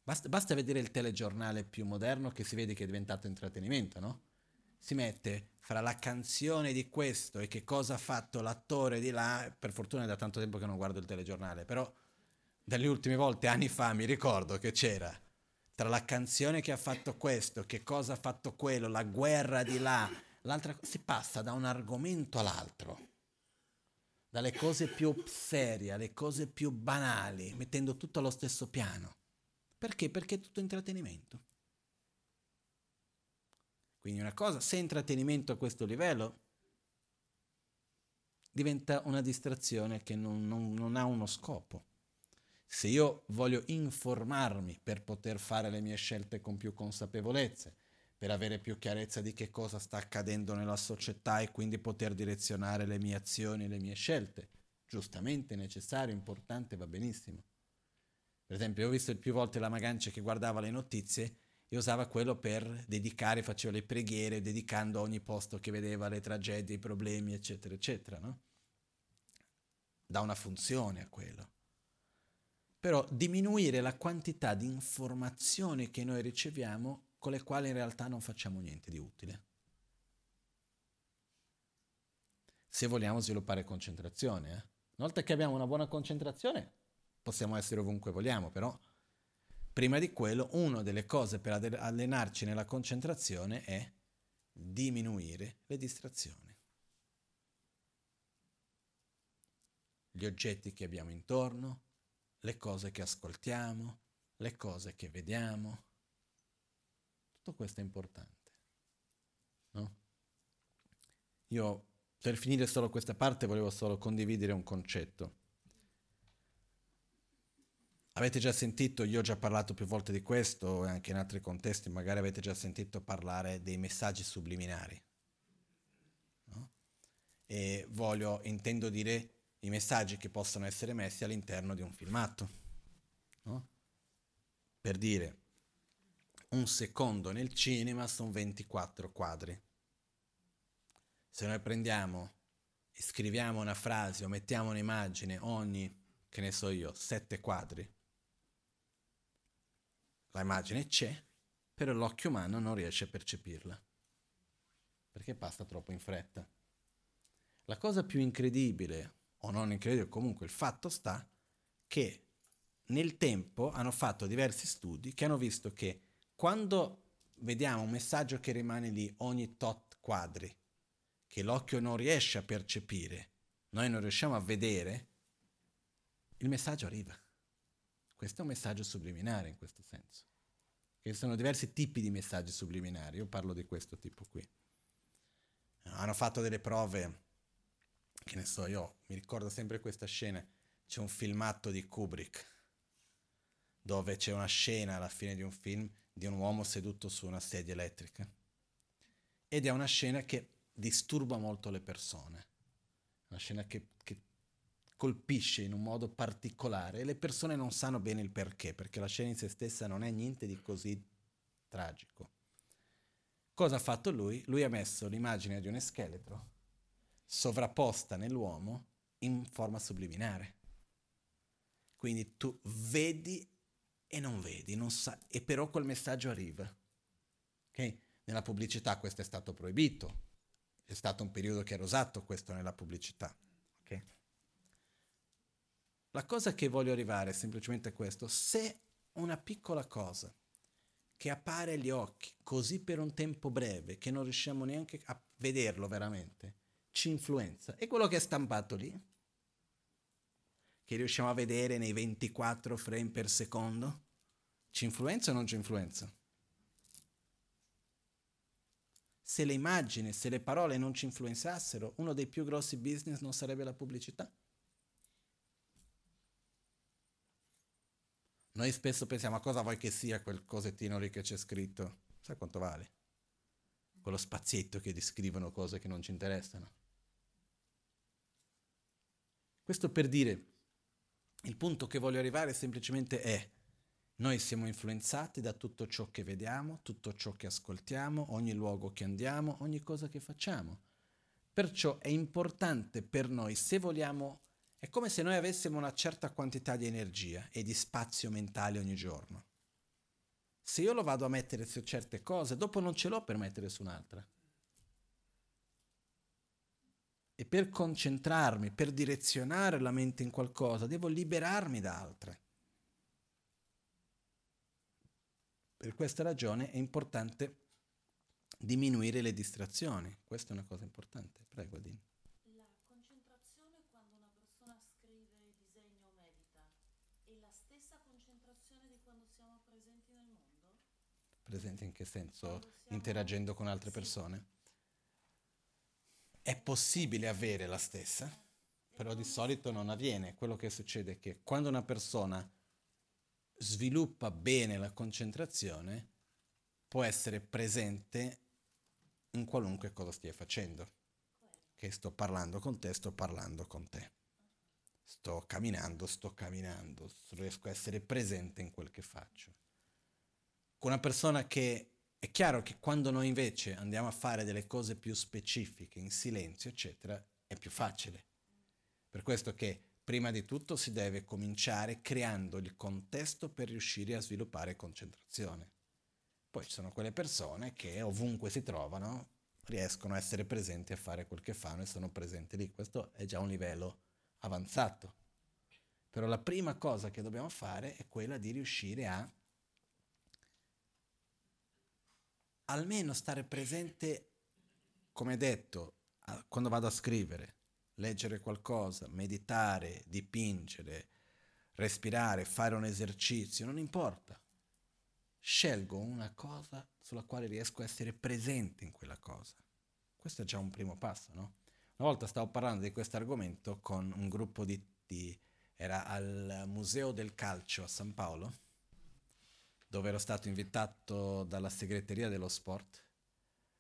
Basta, basta, vedere il telegiornale più moderno che si vede che è diventato intrattenimento, no? Si mette fra la canzone di questo e che cosa ha fatto l'attore di là, per fortuna è da tanto tempo che non guardo il telegiornale, però dalle ultime volte, anni fa, mi ricordo che c'era tra la canzone che ha fatto questo, che cosa ha fatto quello, la guerra di là, l'altra si passa da un argomento all'altro dalle cose più serie alle cose più banali, mettendo tutto allo stesso piano. Perché? Perché è tutto intrattenimento. Quindi una cosa, se intrattenimento a questo livello, diventa una distrazione che non, non, non ha uno scopo. Se io voglio informarmi per poter fare le mie scelte con più consapevolezza, per avere più chiarezza di che cosa sta accadendo nella società e quindi poter direzionare le mie azioni e le mie scelte. Giustamente, necessario, importante, va benissimo. Per esempio, ho visto più volte la Magancia che guardava le notizie e usava quello per dedicare, faceva le preghiere, dedicando ogni posto che vedeva le tragedie, i problemi, eccetera, eccetera, no? Dà una funzione a quello. Però diminuire la quantità di informazioni che noi riceviamo con le quali in realtà non facciamo niente di utile. Se vogliamo sviluppare concentrazione, eh? una volta che abbiamo una buona concentrazione, possiamo essere ovunque vogliamo, però prima di quello, una delle cose per allenarci nella concentrazione è diminuire le distrazioni. Gli oggetti che abbiamo intorno, le cose che ascoltiamo, le cose che vediamo, tutto questo è importante. No? Io, per finire solo questa parte, volevo solo condividere un concetto. Avete già sentito, io ho già parlato più volte di questo, e anche in altri contesti, magari avete già sentito parlare dei messaggi subliminari. No? E voglio, intendo dire, i messaggi che possono essere messi all'interno di un filmato. No? Per dire, un secondo nel cinema sono 24 quadri. Se noi prendiamo e scriviamo una frase o mettiamo un'immagine ogni, che ne so io, 7 quadri, la immagine c'è, però l'occhio umano non riesce a percepirla, perché passa troppo in fretta. La cosa più incredibile, o non incredibile, comunque il fatto sta che nel tempo hanno fatto diversi studi che hanno visto che quando vediamo un messaggio che rimane lì ogni tot quadri, che l'occhio non riesce a percepire, noi non riusciamo a vedere, il messaggio arriva. Questo è un messaggio subliminare in questo senso. Ci sono diversi tipi di messaggi subliminari, io parlo di questo tipo qui. Hanno fatto delle prove, che ne so, io mi ricordo sempre questa scena, c'è un filmato di Kubrick, dove c'è una scena alla fine di un film di un uomo seduto su una sedia elettrica ed è una scena che disturba molto le persone, una scena che, che colpisce in un modo particolare e le persone non sanno bene il perché, perché la scena in se stessa non è niente di così tragico. Cosa ha fatto lui? Lui ha messo l'immagine di un scheletro sovrapposta nell'uomo in forma subliminare. Quindi tu vedi e non vedi, non sa, e però quel messaggio arriva. Okay? Nella pubblicità questo è stato proibito, è stato un periodo che era usato questo nella pubblicità. Okay? La cosa che voglio arrivare è semplicemente questo, se una piccola cosa che appare agli occhi così per un tempo breve che non riusciamo neanche a vederlo veramente, ci influenza, è quello che è stampato lì, che riusciamo a vedere nei 24 frame per secondo, ci influenza o non ci influenza? Se le immagini, se le parole non ci influenzassero, uno dei più grossi business non sarebbe la pubblicità. Noi spesso pensiamo a cosa vuoi che sia quel cosettino lì che c'è scritto. Sai quanto vale? Quello spazietto che descrivono cose che non ci interessano. Questo per dire, il punto che voglio arrivare semplicemente è noi siamo influenzati da tutto ciò che vediamo, tutto ciò che ascoltiamo, ogni luogo che andiamo, ogni cosa che facciamo. Perciò è importante per noi, se vogliamo, è come se noi avessimo una certa quantità di energia e di spazio mentale ogni giorno. Se io lo vado a mettere su certe cose, dopo non ce l'ho per mettere su un'altra. E per concentrarmi, per direzionare la mente in qualcosa, devo liberarmi da altre. Per questa ragione è importante diminuire le distrazioni. Questa è una cosa importante. Prego, Adine. La concentrazione quando una persona scrive, disegna o medita è la stessa concentrazione di quando siamo presenti nel mondo? Presenti in che senso? Siamo... Interagendo con altre persone? È possibile avere la stessa, però di solito non avviene. Quello che succede è che quando una persona sviluppa bene la concentrazione, può essere presente in qualunque cosa stia facendo. Che sto parlando con te, sto parlando con te. Sto camminando, sto camminando, riesco a essere presente in quel che faccio. Con una persona che è chiaro che quando noi invece andiamo a fare delle cose più specifiche, in silenzio, eccetera, è più facile. Per questo che prima di tutto si deve cominciare creando il contesto per riuscire a sviluppare concentrazione. Poi ci sono quelle persone che ovunque si trovano riescono a essere presenti a fare quel che fanno e sono presenti lì. Questo è già un livello avanzato. Però la prima cosa che dobbiamo fare è quella di riuscire a almeno stare presente, come detto, quando vado a scrivere, leggere qualcosa, meditare, dipingere, respirare, fare un esercizio, non importa. Scelgo una cosa sulla quale riesco a essere presente in quella cosa. Questo è già un primo passo, no? Una volta stavo parlando di questo argomento con un gruppo di, di era al Museo del Calcio a San Paolo, dove ero stato invitato dalla segreteria dello sport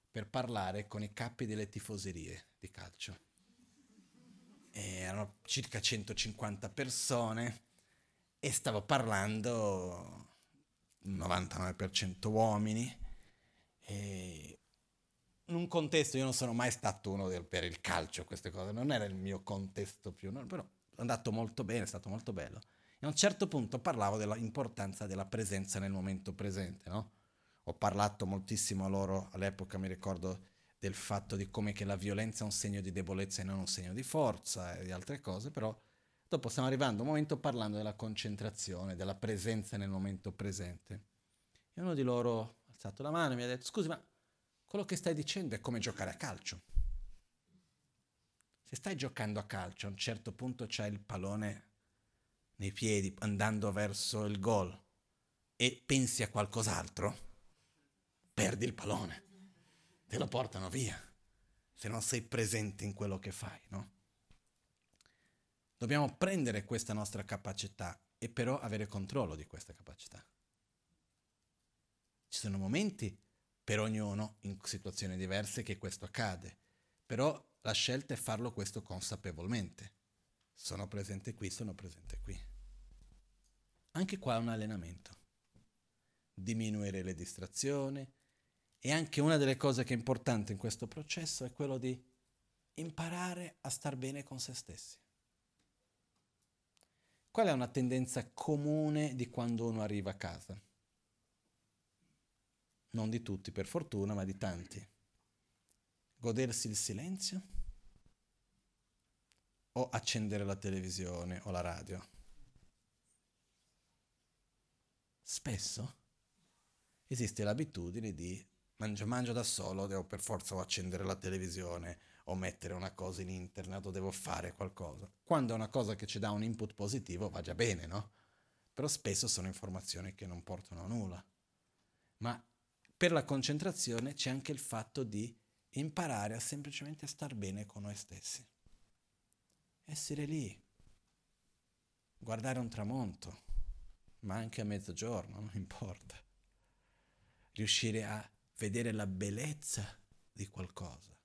per parlare con i capi delle tifoserie di calcio. Erano circa 150 persone e stavo parlando 99% uomini e in un contesto io non sono mai stato uno del, per il calcio queste cose non era il mio contesto più no, però è andato molto bene è stato molto bello e a un certo punto parlavo dell'importanza della presenza nel momento presente no? ho parlato moltissimo a loro all'epoca mi ricordo del fatto di come la violenza è un segno di debolezza e non un segno di forza e di altre cose, però dopo stiamo arrivando a un momento parlando della concentrazione, della presenza nel momento presente. E uno di loro ha alzato la mano e mi ha detto, scusi, ma quello che stai dicendo è come giocare a calcio. Se stai giocando a calcio, a un certo punto c'hai il pallone nei piedi andando verso il gol e pensi a qualcos'altro, perdi il pallone te lo portano via se non sei presente in quello che fai, no? Dobbiamo prendere questa nostra capacità e però avere controllo di questa capacità. Ci sono momenti per ognuno in situazioni diverse che questo accade. Però la scelta è farlo questo consapevolmente. Sono presente qui, sono presente qui. Anche qua è un allenamento. Diminuire le distrazioni. E anche una delle cose che è importante in questo processo è quello di imparare a star bene con se stessi. Qual è una tendenza comune di quando uno arriva a casa? Non di tutti per fortuna, ma di tanti. Godersi il silenzio o accendere la televisione o la radio? Spesso esiste l'abitudine di mangio, mangio da solo, devo per forza accendere la televisione o mettere una cosa in internet o devo fare qualcosa. Quando è una cosa che ci dà un input positivo va già bene, no? Però spesso sono informazioni che non portano a nulla. Ma per la concentrazione c'è anche il fatto di imparare a semplicemente star bene con noi stessi. Essere lì, guardare un tramonto, ma anche a mezzogiorno, non importa. Riuscire a vedere la bellezza di qualcosa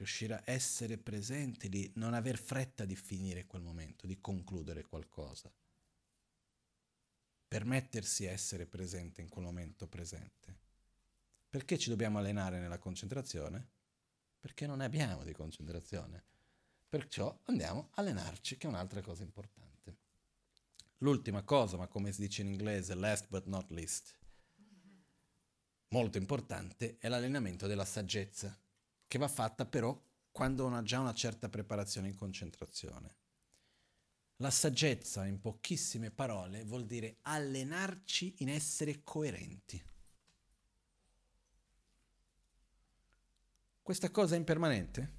riuscire a essere presente, di non aver fretta di finire quel momento, di concludere qualcosa. Permettersi essere presente in quel momento presente. Perché ci dobbiamo allenare nella concentrazione? Perché non ne abbiamo di concentrazione. Perciò andiamo a allenarci, che è un'altra cosa importante. L'ultima cosa, ma come si dice in inglese, last but not least, molto importante, è l'allenamento della saggezza che va fatta però quando uno ha già una certa preparazione in concentrazione. La saggezza, in pochissime parole, vuol dire allenarci in essere coerenti. Questa cosa è impermanente?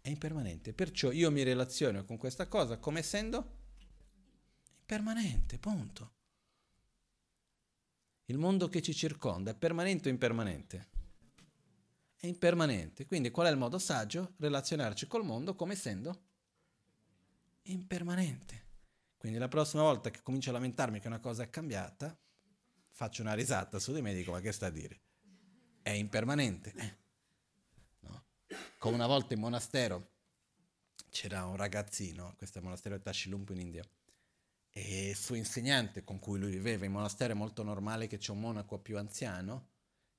È impermanente, perciò io mi relaziono con questa cosa come essendo impermanente, punto. Il mondo che ci circonda è permanente o impermanente? è impermanente. Quindi qual è il modo saggio? Relazionarci col mondo come essendo impermanente. Quindi la prossima volta che comincio a lamentarmi che una cosa è cambiata, faccio una risata su di me e dico ma che sta a dire? È impermanente. Eh. No? Come una volta in monastero c'era un ragazzino, questo è il monastero di Tashilumpu in India, e il suo insegnante con cui lui viveva in monastero è molto normale che c'è un monaco più anziano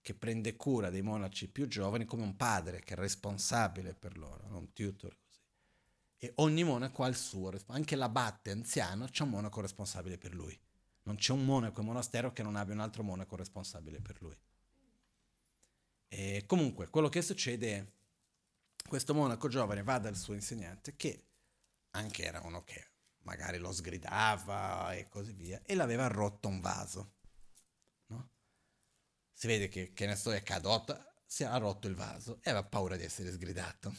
che prende cura dei monaci più giovani come un padre che è responsabile per loro, un tutor così. E ogni monaco ha il suo, anche l'abate anziano c'è un monaco responsabile per lui. Non c'è un monaco in monastero che non abbia un altro monaco responsabile per lui. E comunque, quello che succede è questo monaco giovane va dal suo insegnante che anche era uno che magari lo sgridava e così via e l'aveva rotto un vaso si vede che, che ne so, è caduta, si era rotto il vaso e aveva paura di essere sgridato.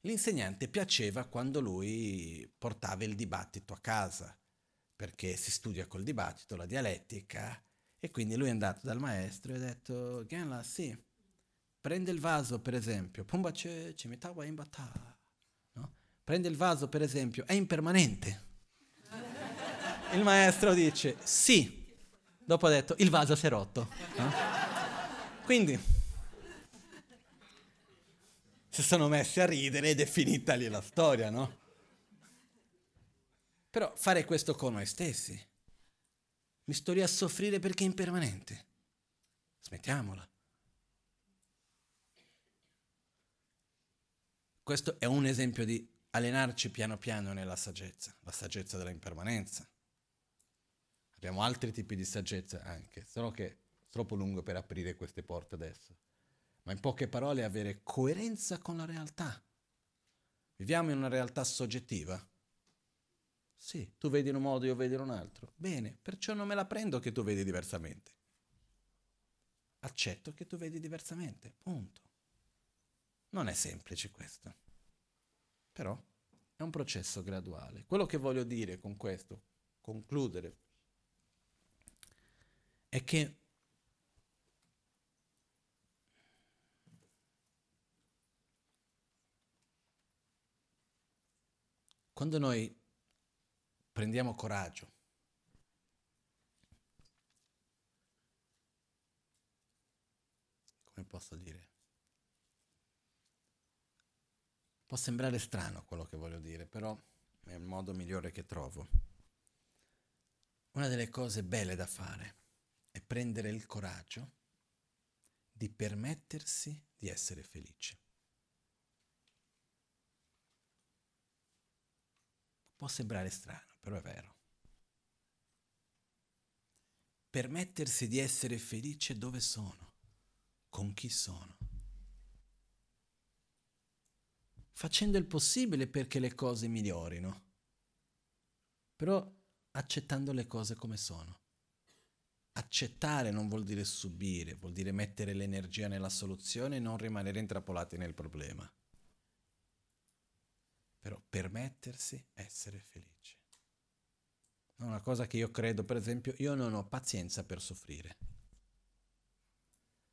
L'insegnante piaceva quando lui portava il dibattito a casa, perché si studia col dibattito, la dialettica, e quindi lui è andato dal maestro e ha detto, Genla, sì, prende il vaso per esempio, Pumbace Cimitawa Imbata, no? Prende il vaso per esempio, è impermanente. Il maestro dice, sì, Dopo ha detto, il vaso si è rotto. No? Quindi si sono messi a ridere ed è finita lì la storia, no? Però fare questo con noi stessi. Mi sto lì a soffrire perché è impermanente. Smettiamola. Questo è un esempio di allenarci piano piano nella saggezza, la saggezza della impermanenza. Abbiamo altri tipi di saggezza anche, solo che è troppo lungo per aprire queste porte adesso. Ma in poche parole avere coerenza con la realtà. Viviamo in una realtà soggettiva. Sì, tu vedi in un modo, io vedo in un altro. Bene, perciò non me la prendo che tu vedi diversamente. Accetto che tu vedi diversamente, punto. Non è semplice questo. Però è un processo graduale. Quello che voglio dire con questo, concludere è che quando noi prendiamo coraggio posso dire? Può sembrare strano quello che voglio dire, però è il modo migliore che trovo. Una delle cose belle da fare è prendere il coraggio di permettersi di essere felice. Può sembrare strano, però è vero. Permettersi di essere felice dove sono, con chi sono. Facendo il possibile perché le cose migliorino, però accettando le cose come sono. Accettare non vuol dire subire, vuol dire mettere l'energia nella soluzione e non rimanere intrappolati nel problema. Però permettersi essere felice. Una cosa che io credo, per esempio, io non ho pazienza per soffrire.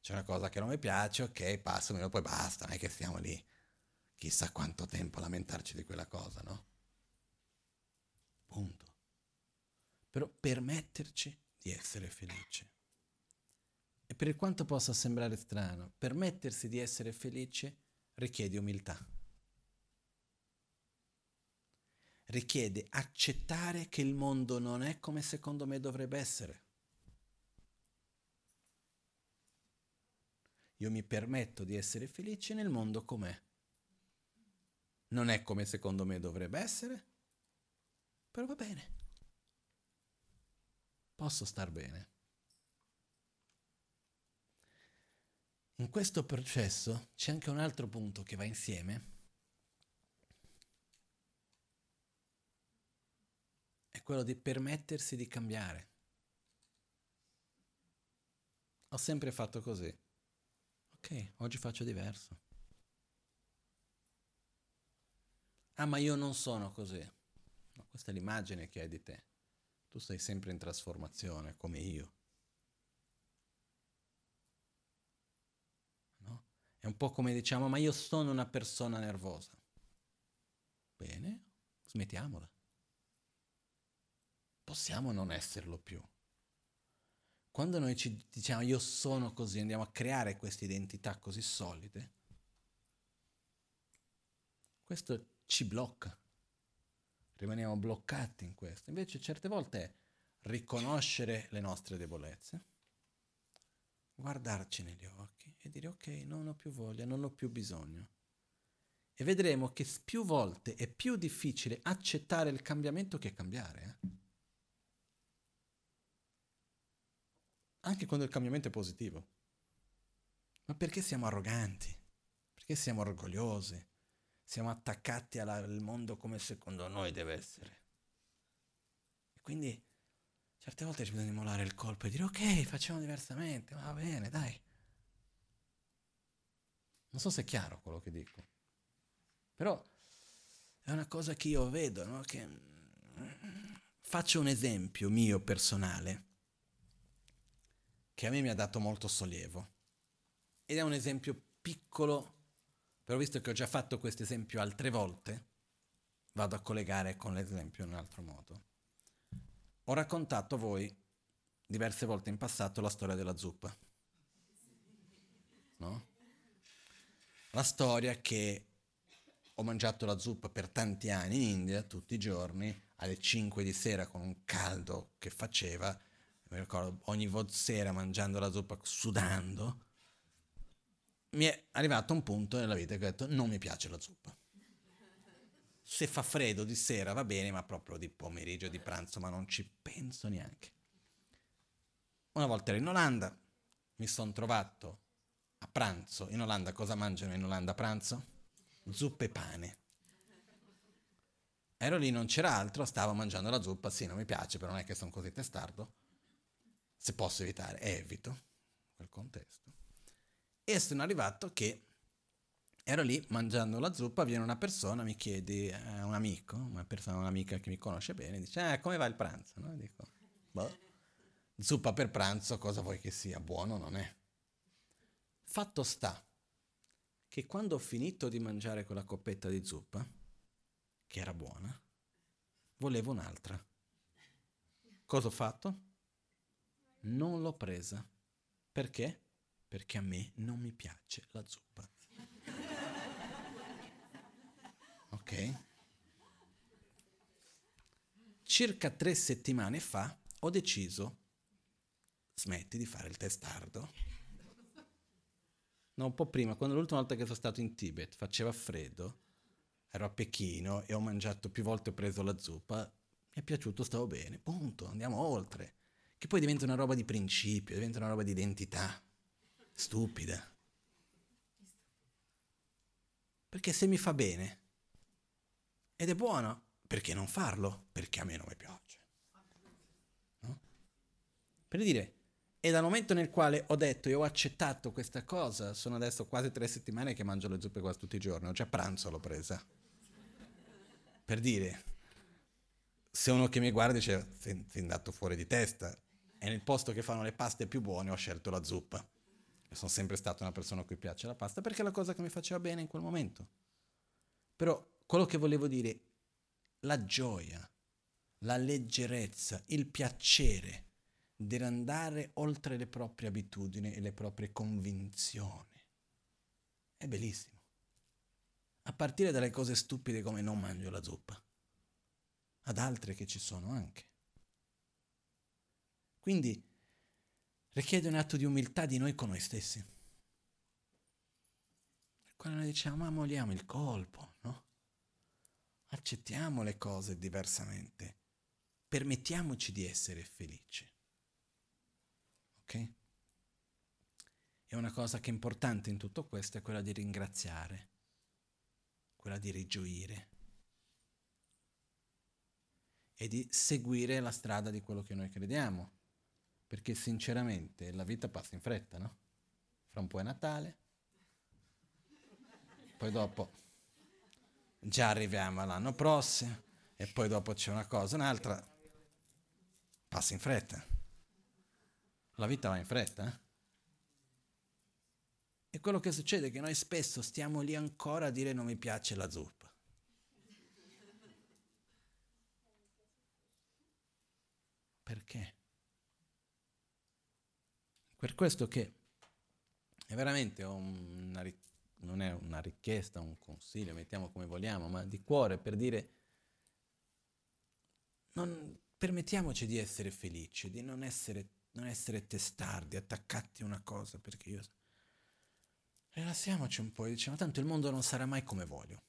C'è una cosa che non mi piace, ok, passami, poi basta, non è che stiamo lì chissà quanto tempo a lamentarci di quella cosa, no? Punto. Però permetterci di essere felici. E per quanto possa sembrare strano, permettersi di essere felice richiede umiltà. Richiede accettare che il mondo non è come secondo me dovrebbe essere. Io mi permetto di essere felice nel mondo com'è. Non è come secondo me dovrebbe essere, però va bene posso star bene. In questo processo c'è anche un altro punto che va insieme, è quello di permettersi di cambiare. Ho sempre fatto così. Ok, oggi faccio diverso. Ah, ma io non sono così. No, questa è l'immagine che hai di te. Tu sei sempre in trasformazione, come io. No? È un po' come diciamo, ma io sono una persona nervosa. Bene, smettiamola. Possiamo non esserlo più. Quando noi ci diciamo io sono così, andiamo a creare queste identità così solide, questo ci blocca rimaniamo bloccati in questo. Invece certe volte è riconoscere le nostre debolezze, guardarci negli occhi e dire ok, non ho più voglia, non ho più bisogno. E vedremo che più volte è più difficile accettare il cambiamento che cambiare. Eh? Anche quando il cambiamento è positivo. Ma perché siamo arroganti? Perché siamo orgogliosi? Siamo attaccati al mondo come secondo noi deve essere. E quindi certe volte ci bisogna mollare il colpo e dire ok, facciamo diversamente, va bene, dai. Non so se è chiaro quello che dico, però è una cosa che io vedo, no? che faccio un esempio mio personale che a me mi ha dato molto sollievo ed è un esempio piccolo però visto che ho già fatto questo esempio altre volte, vado a collegare con l'esempio in un altro modo. Ho raccontato a voi diverse volte in passato la storia della zuppa. No? La storia che ho mangiato la zuppa per tanti anni in India, tutti i giorni, alle 5 di sera con un caldo che faceva, mi ricordo ogni sera mangiando la zuppa sudando, mi è arrivato un punto nella vita che ho detto non mi piace la zuppa. Se fa freddo di sera va bene, ma proprio di pomeriggio, di pranzo, ma non ci penso neanche. Una volta ero in Olanda, mi sono trovato a pranzo. In Olanda cosa mangiano in Olanda a pranzo? Zuppa e pane. Ero lì, non c'era altro, stavo mangiando la zuppa, sì, non mi piace, però non è che sono così testardo. Se posso evitare, evito quel contesto. E sono arrivato che ero lì mangiando la zuppa, viene una persona, mi chiede, eh, un amico, una persona, un'amica che mi conosce bene, dice, eh, come va il pranzo? No? Dico, boh, zuppa per pranzo, cosa vuoi che sia? Buono non è. Fatto sta che quando ho finito di mangiare quella coppetta di zuppa, che era buona, volevo un'altra. Cosa ho fatto? Non l'ho presa. Perché? Perché a me non mi piace la zuppa. Ok? Circa tre settimane fa ho deciso, smetti di fare il testardo. No, un po' prima, quando l'ultima volta che sono stato in Tibet faceva freddo, ero a Pechino e ho mangiato più volte, ho preso la zuppa, mi è piaciuto, stavo bene, punto, andiamo oltre. Che poi diventa una roba di principio, diventa una roba di identità, stupida. Perché se mi fa bene ed è buono, perché non farlo? Perché a me non mi piace. No? Per dire, e dal momento nel quale ho detto e ho accettato questa cosa, sono adesso quasi tre settimane che mangio le zuppe quasi tutti i giorni, già pranzo l'ho presa. Per dire, se uno che mi guarda dice, sei, andato fuori di testa, e nel posto che fanno le paste più buone ho scelto la zuppa. Sono sempre stata una persona a cui piace la pasta perché è la cosa che mi faceva bene in quel momento. Però quello che volevo dire, la gioia, la leggerezza, il piacere andare oltre le proprie abitudini e le proprie convinzioni. È bellissimo. A partire dalle cose stupide come non mangio la zuppa, ad altre che ci sono anche. Quindi richiede un atto di umiltà di noi con noi stessi. Quando noi diciamo, ma molliamo il colpo, no? Accettiamo le cose diversamente. Permettiamoci di essere felici. Ok? E una cosa che è importante in tutto questo è quella di ringraziare, quella di rigioire e di seguire la strada di quello che noi crediamo. Perché sinceramente la vita passa in fretta, no? Fra un po' è Natale, poi dopo già arriviamo all'anno prossimo e poi dopo c'è una cosa, un'altra, passa in fretta. La vita va in fretta. Eh? E quello che succede è che noi spesso stiamo lì ancora a dire non mi piace la zuppa. Perché? Per questo che è veramente una, non è una richiesta, un consiglio, mettiamo come vogliamo, ma di cuore per dire non permettiamoci di essere felici, di non essere non essere testardi, attaccati a una cosa, perché io... Rilassiamoci un po' e diciamo, tanto il mondo non sarà mai come voglio.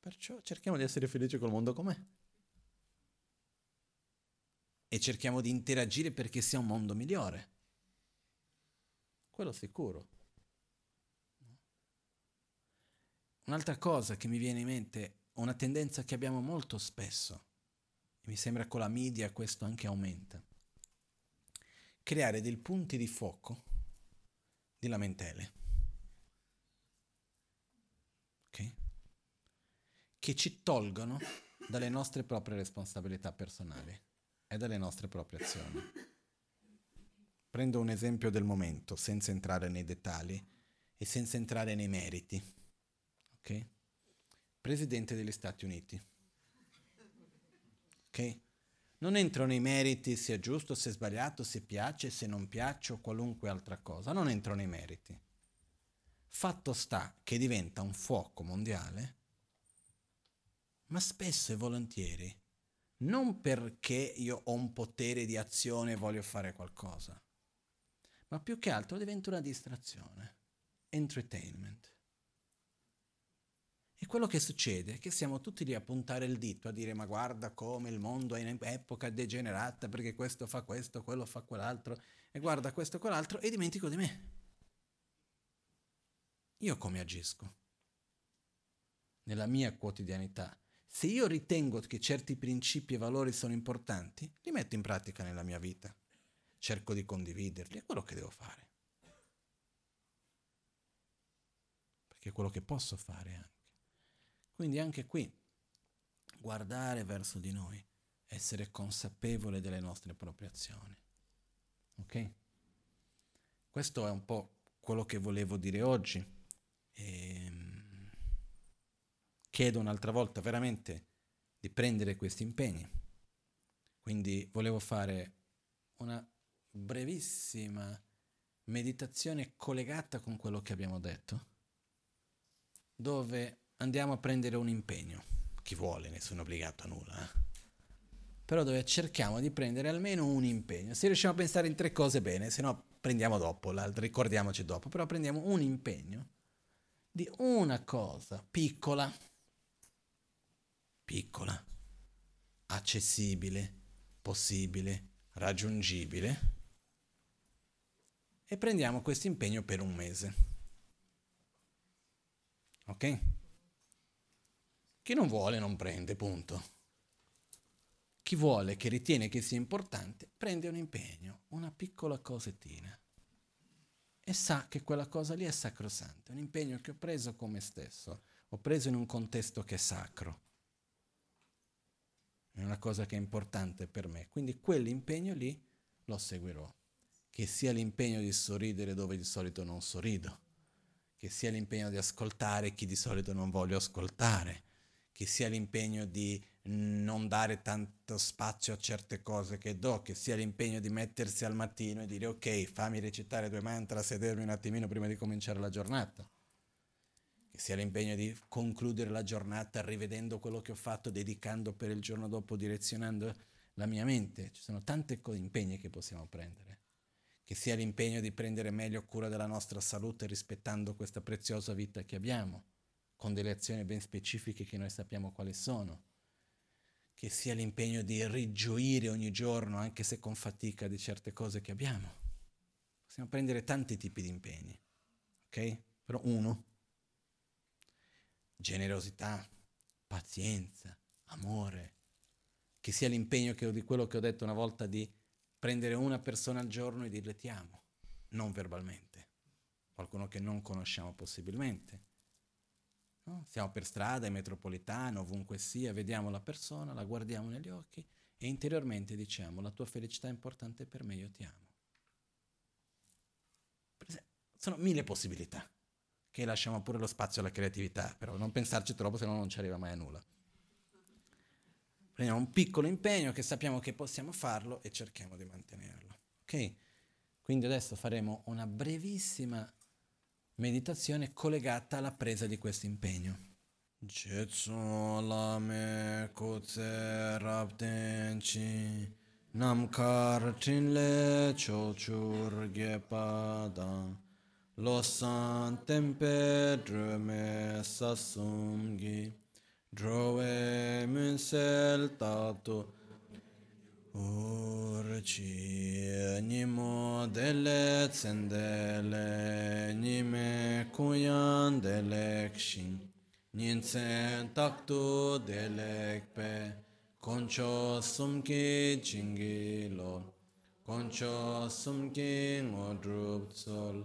Perciò cerchiamo di essere felici col mondo com'è. E cerchiamo di interagire perché sia un mondo migliore. Quello sicuro. Un'altra cosa che mi viene in mente, una tendenza che abbiamo molto spesso, e mi sembra con la media questo anche aumenta, creare dei punti di fuoco di lamentele. Ok? Che ci tolgono dalle nostre proprie responsabilità personali e dalle nostre proprie azioni. Prendo un esempio del momento, senza entrare nei dettagli e senza entrare nei meriti. Ok? Presidente degli Stati Uniti. Ok? Non entro nei meriti se è giusto, se è sbagliato, se piace, se non piace o qualunque altra cosa. Non entro nei meriti. Fatto sta che diventa un fuoco mondiale, ma spesso e volentieri non perché io ho un potere di azione e voglio fare qualcosa, ma più che altro diventa una distrazione, entertainment. E quello che succede è che siamo tutti lì a puntare il dito, a dire ma guarda come il mondo è in epoca degenerata perché questo fa questo, quello fa quell'altro, e guarda questo e quell'altro e dimentico di me. Io come agisco? Nella mia quotidianità. Se io ritengo che certi principi e valori sono importanti, li metto in pratica nella mia vita. Cerco di condividerli, è quello che devo fare. Perché è quello che posso fare anche. Quindi anche qui guardare verso di noi, essere consapevole delle nostre proprie azioni. Ok? Questo è un po' quello che volevo dire oggi. E chiedo un'altra volta veramente di prendere questi impegni. Quindi volevo fare una brevissima meditazione collegata con quello che abbiamo detto, dove andiamo a prendere un impegno. Chi vuole, nessuno è obbligato a nulla. Eh? Però dove cerchiamo di prendere almeno un impegno. Se riusciamo a pensare in tre cose bene, se no prendiamo dopo, ricordiamoci dopo, però prendiamo un impegno di una cosa piccola, piccola, accessibile, possibile, raggiungibile e prendiamo questo impegno per un mese. Ok? Chi non vuole non prende, punto. Chi vuole, che ritiene che sia importante, prende un impegno, una piccola cosettina. E sa che quella cosa lì è sacrosanta, un impegno che ho preso come stesso, ho preso in un contesto che è sacro. È una cosa che è importante per me. Quindi quell'impegno lì lo seguirò. Che sia l'impegno di sorridere dove di solito non sorrido, che sia l'impegno di ascoltare chi di solito non voglio ascoltare, che sia l'impegno di non dare tanto spazio a certe cose che do, che sia l'impegno di mettersi al mattino e dire ok, fammi recitare due mantra, sedermi un attimino prima di cominciare la giornata, che sia l'impegno di concludere la giornata rivedendo quello che ho fatto, dedicando per il giorno dopo, direzionando la mia mente. Ci sono tante co- impegni che possiamo prendere, che sia l'impegno di prendere meglio cura della nostra salute rispettando questa preziosa vita che abbiamo, con delle azioni ben specifiche che noi sappiamo quali sono che sia l'impegno di rigioire ogni giorno, anche se con fatica, di certe cose che abbiamo. Possiamo prendere tanti tipi di impegni, ok? Però uno, generosità, pazienza, amore, che sia l'impegno che, di quello che ho detto una volta di prendere una persona al giorno e dirle ti amo, non verbalmente, qualcuno che non conosciamo possibilmente No? Siamo per strada, in metropolitana, ovunque sia, vediamo la persona, la guardiamo negli occhi e interiormente diciamo la tua felicità è importante per me, io ti amo. Sono mille possibilità, che lasciamo pure lo spazio alla creatività, però non pensarci troppo, se no non ci arriva mai a nulla. Prendiamo un piccolo impegno che sappiamo che possiamo farlo e cerchiamo di mantenerlo. Ok? Quindi adesso faremo una brevissima meditazione collegata alla presa di questo impegno. Jetsu lame kutse rabdenchi namkar chinle chochur gepada losan tempe drume sasumgi drowe munsel tatu Urci nimo dele tsendele nime kuyan delek shin Ninsen taktu delek pe Koncho sumki chingi lo Koncho sumki ngodrup tsol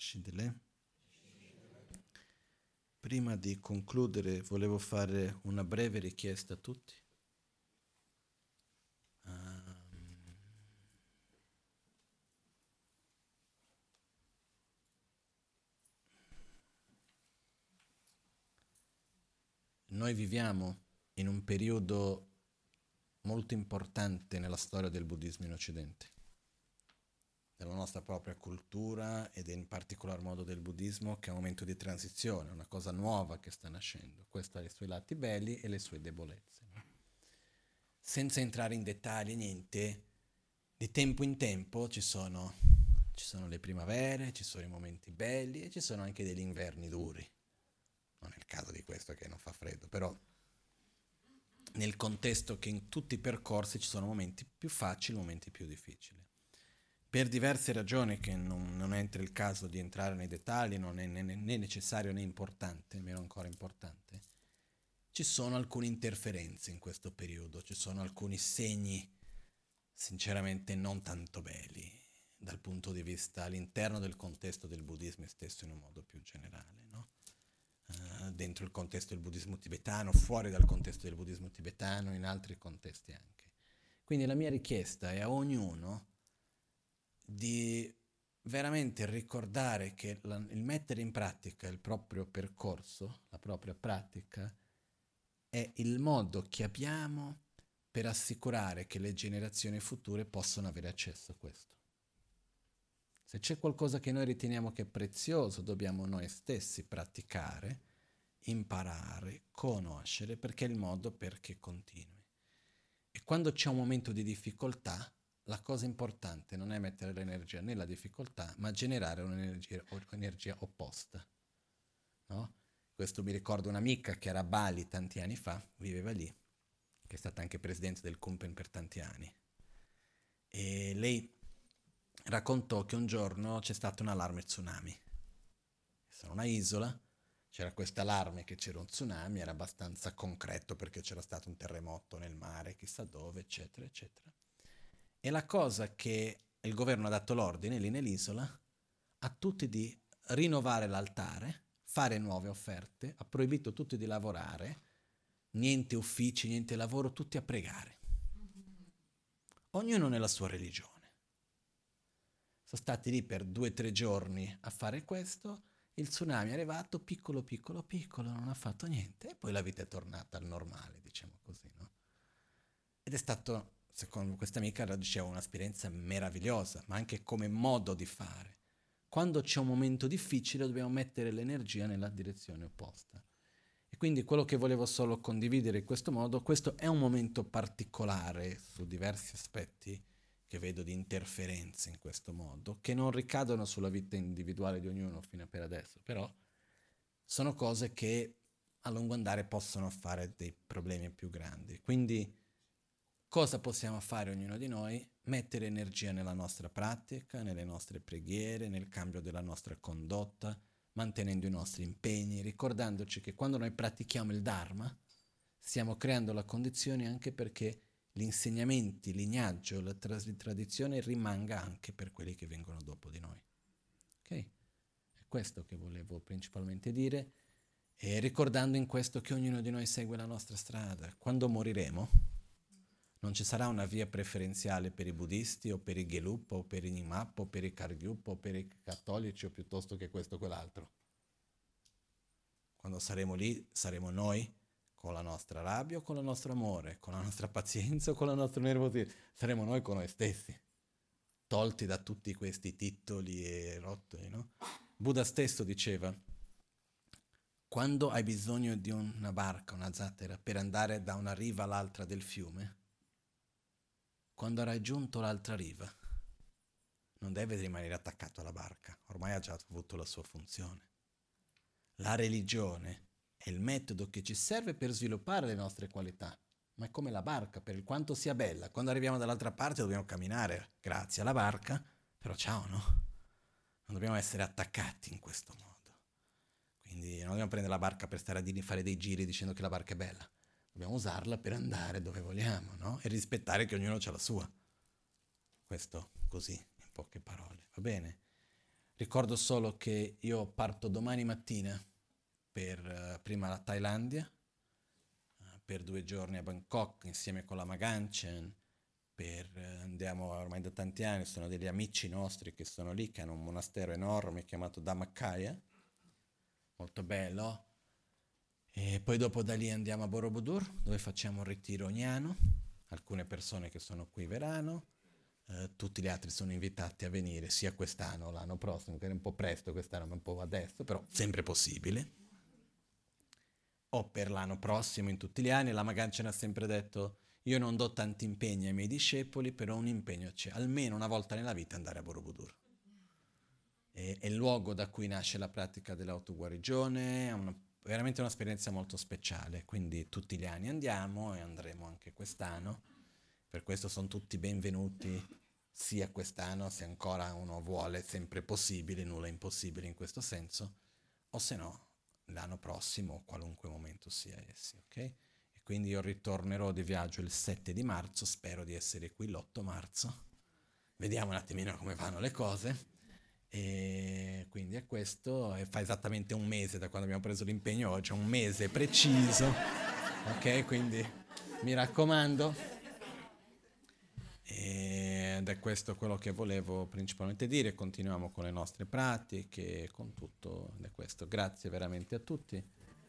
Crescidile. Prima di concludere volevo fare una breve richiesta a tutti. Um, noi viviamo in un periodo molto importante nella storia del buddismo in Occidente della nostra propria cultura ed in particolar modo del buddismo che è un momento di transizione, una cosa nuova che sta nascendo. Questo ha i suoi lati belli e le sue debolezze. Senza entrare in dettagli, niente, di tempo in tempo ci sono, ci sono le primavere, ci sono i momenti belli e ci sono anche degli inverni duri. Non è il caso di questo che non fa freddo, però nel contesto che in tutti i percorsi ci sono momenti più facili, momenti più difficili per diverse ragioni che non, non entra il caso di entrare nei dettagli, non è né, né necessario né importante, meno ancora importante, ci sono alcune interferenze in questo periodo, ci sono alcuni segni sinceramente non tanto belli, dal punto di vista all'interno del contesto del buddismo stesso in un modo più generale, no? uh, dentro il contesto del buddismo tibetano, fuori dal contesto del buddismo tibetano, in altri contesti anche. Quindi la mia richiesta è a ognuno di veramente ricordare che la, il mettere in pratica il proprio percorso, la propria pratica, è il modo che abbiamo per assicurare che le generazioni future possano avere accesso a questo. Se c'è qualcosa che noi riteniamo che è prezioso, dobbiamo noi stessi praticare, imparare, conoscere, perché è il modo perché continui. E quando c'è un momento di difficoltà, la cosa importante non è mettere l'energia nella difficoltà, ma generare un'energia, un'energia opposta. No? Questo mi ricordo un'amica che era a Bali tanti anni fa, viveva lì, che è stata anche presidente del Kumpen per tanti anni. E lei raccontò che un giorno c'è stato un allarme tsunami. Sono una isola, c'era questo allarme che c'era un tsunami, era abbastanza concreto perché c'era stato un terremoto nel mare, chissà dove, eccetera, eccetera. E la cosa che il governo ha dato l'ordine lì nell'isola a tutti di rinnovare l'altare, fare nuove offerte, ha proibito tutti di lavorare, niente uffici, niente lavoro, tutti a pregare. Ognuno nella sua religione. Sono stati lì per due o tre giorni a fare questo, il tsunami è arrivato piccolo, piccolo, piccolo, non ha fatto niente e poi la vita è tornata al normale, diciamo così, no? Ed è stato secondo questa amica, dicevo, un'esperienza meravigliosa, ma anche come modo di fare. Quando c'è un momento difficile dobbiamo mettere l'energia nella direzione opposta. E quindi quello che volevo solo condividere in questo modo, questo è un momento particolare su diversi aspetti che vedo di interferenze in questo modo, che non ricadono sulla vita individuale di ognuno fino a per adesso, però sono cose che a lungo andare possono fare dei problemi più grandi. Quindi Cosa possiamo fare ognuno di noi? Mettere energia nella nostra pratica, nelle nostre preghiere, nel cambio della nostra condotta, mantenendo i nostri impegni, ricordandoci che quando noi pratichiamo il Dharma stiamo creando la condizione anche perché gli insegnamenti, il lignaggio, la tras- tradizione rimanga anche per quelli che vengono dopo di noi. Ok? È questo che volevo principalmente dire e ricordando in questo che ognuno di noi segue la nostra strada. Quando moriremo, non ci sarà una via preferenziale per i buddisti o per i Gelup o per i Nimap o per i Kargyup o per i cattolici o piuttosto che questo o quell'altro. Quando saremo lì saremo noi con la nostra rabbia o con il nostro amore, con la nostra pazienza o con la nostra nervosità. Saremo noi con noi stessi, tolti da tutti questi titoli e rotoli, no? Buddha stesso diceva, quando hai bisogno di una barca, una zattera, per andare da una riva all'altra del fiume, quando ha raggiunto l'altra riva. Non deve rimanere attaccato alla barca, ormai ha già avuto la sua funzione. La religione è il metodo che ci serve per sviluppare le nostre qualità, ma è come la barca, per quanto sia bella. Quando arriviamo dall'altra parte dobbiamo camminare grazie alla barca, però ciao, no? Non dobbiamo essere attaccati in questo modo. Quindi non dobbiamo prendere la barca per stare a fare dei giri dicendo che la barca è bella dobbiamo usarla per andare dove vogliamo, no? E rispettare che ognuno ha la sua. Questo così, in poche parole, va bene? Ricordo solo che io parto domani mattina per uh, prima la Thailandia, uh, per due giorni a Bangkok insieme con la Maganchen, per, uh, andiamo ormai da tanti anni, sono degli amici nostri che sono lì, che hanno un monastero enorme chiamato Dhammakaya, molto bello, e poi dopo da lì andiamo a Borobudur, dove facciamo un ritiro ogni anno. Alcune persone che sono qui verranno, eh, tutti gli altri sono invitati a venire sia quest'anno o l'anno prossimo, che è un po' presto quest'anno, ma un po' adesso, però sempre possibile. O per l'anno prossimo, in tutti gli anni, la Magancia ha sempre detto io non do tanti impegni ai miei discepoli, però un impegno c'è, almeno una volta nella vita andare a Borobudur. È, è il luogo da cui nasce la pratica dell'autoguarigione, è una veramente un'esperienza molto speciale, quindi tutti gli anni andiamo e andremo anche quest'anno, per questo sono tutti benvenuti sia quest'anno se ancora uno vuole, sempre possibile, nulla è impossibile in questo senso, o se no l'anno prossimo, qualunque momento sia essi, ok? E quindi io ritornerò di viaggio il 7 di marzo, spero di essere qui l'8 marzo vediamo un attimino come vanno le cose. E quindi è questo, e fa esattamente un mese da quando abbiamo preso l'impegno oggi, un mese preciso, ok? Quindi mi raccomando. Ed è questo quello che volevo principalmente dire, continuiamo con le nostre pratiche, con tutto, è questo. Grazie veramente a tutti.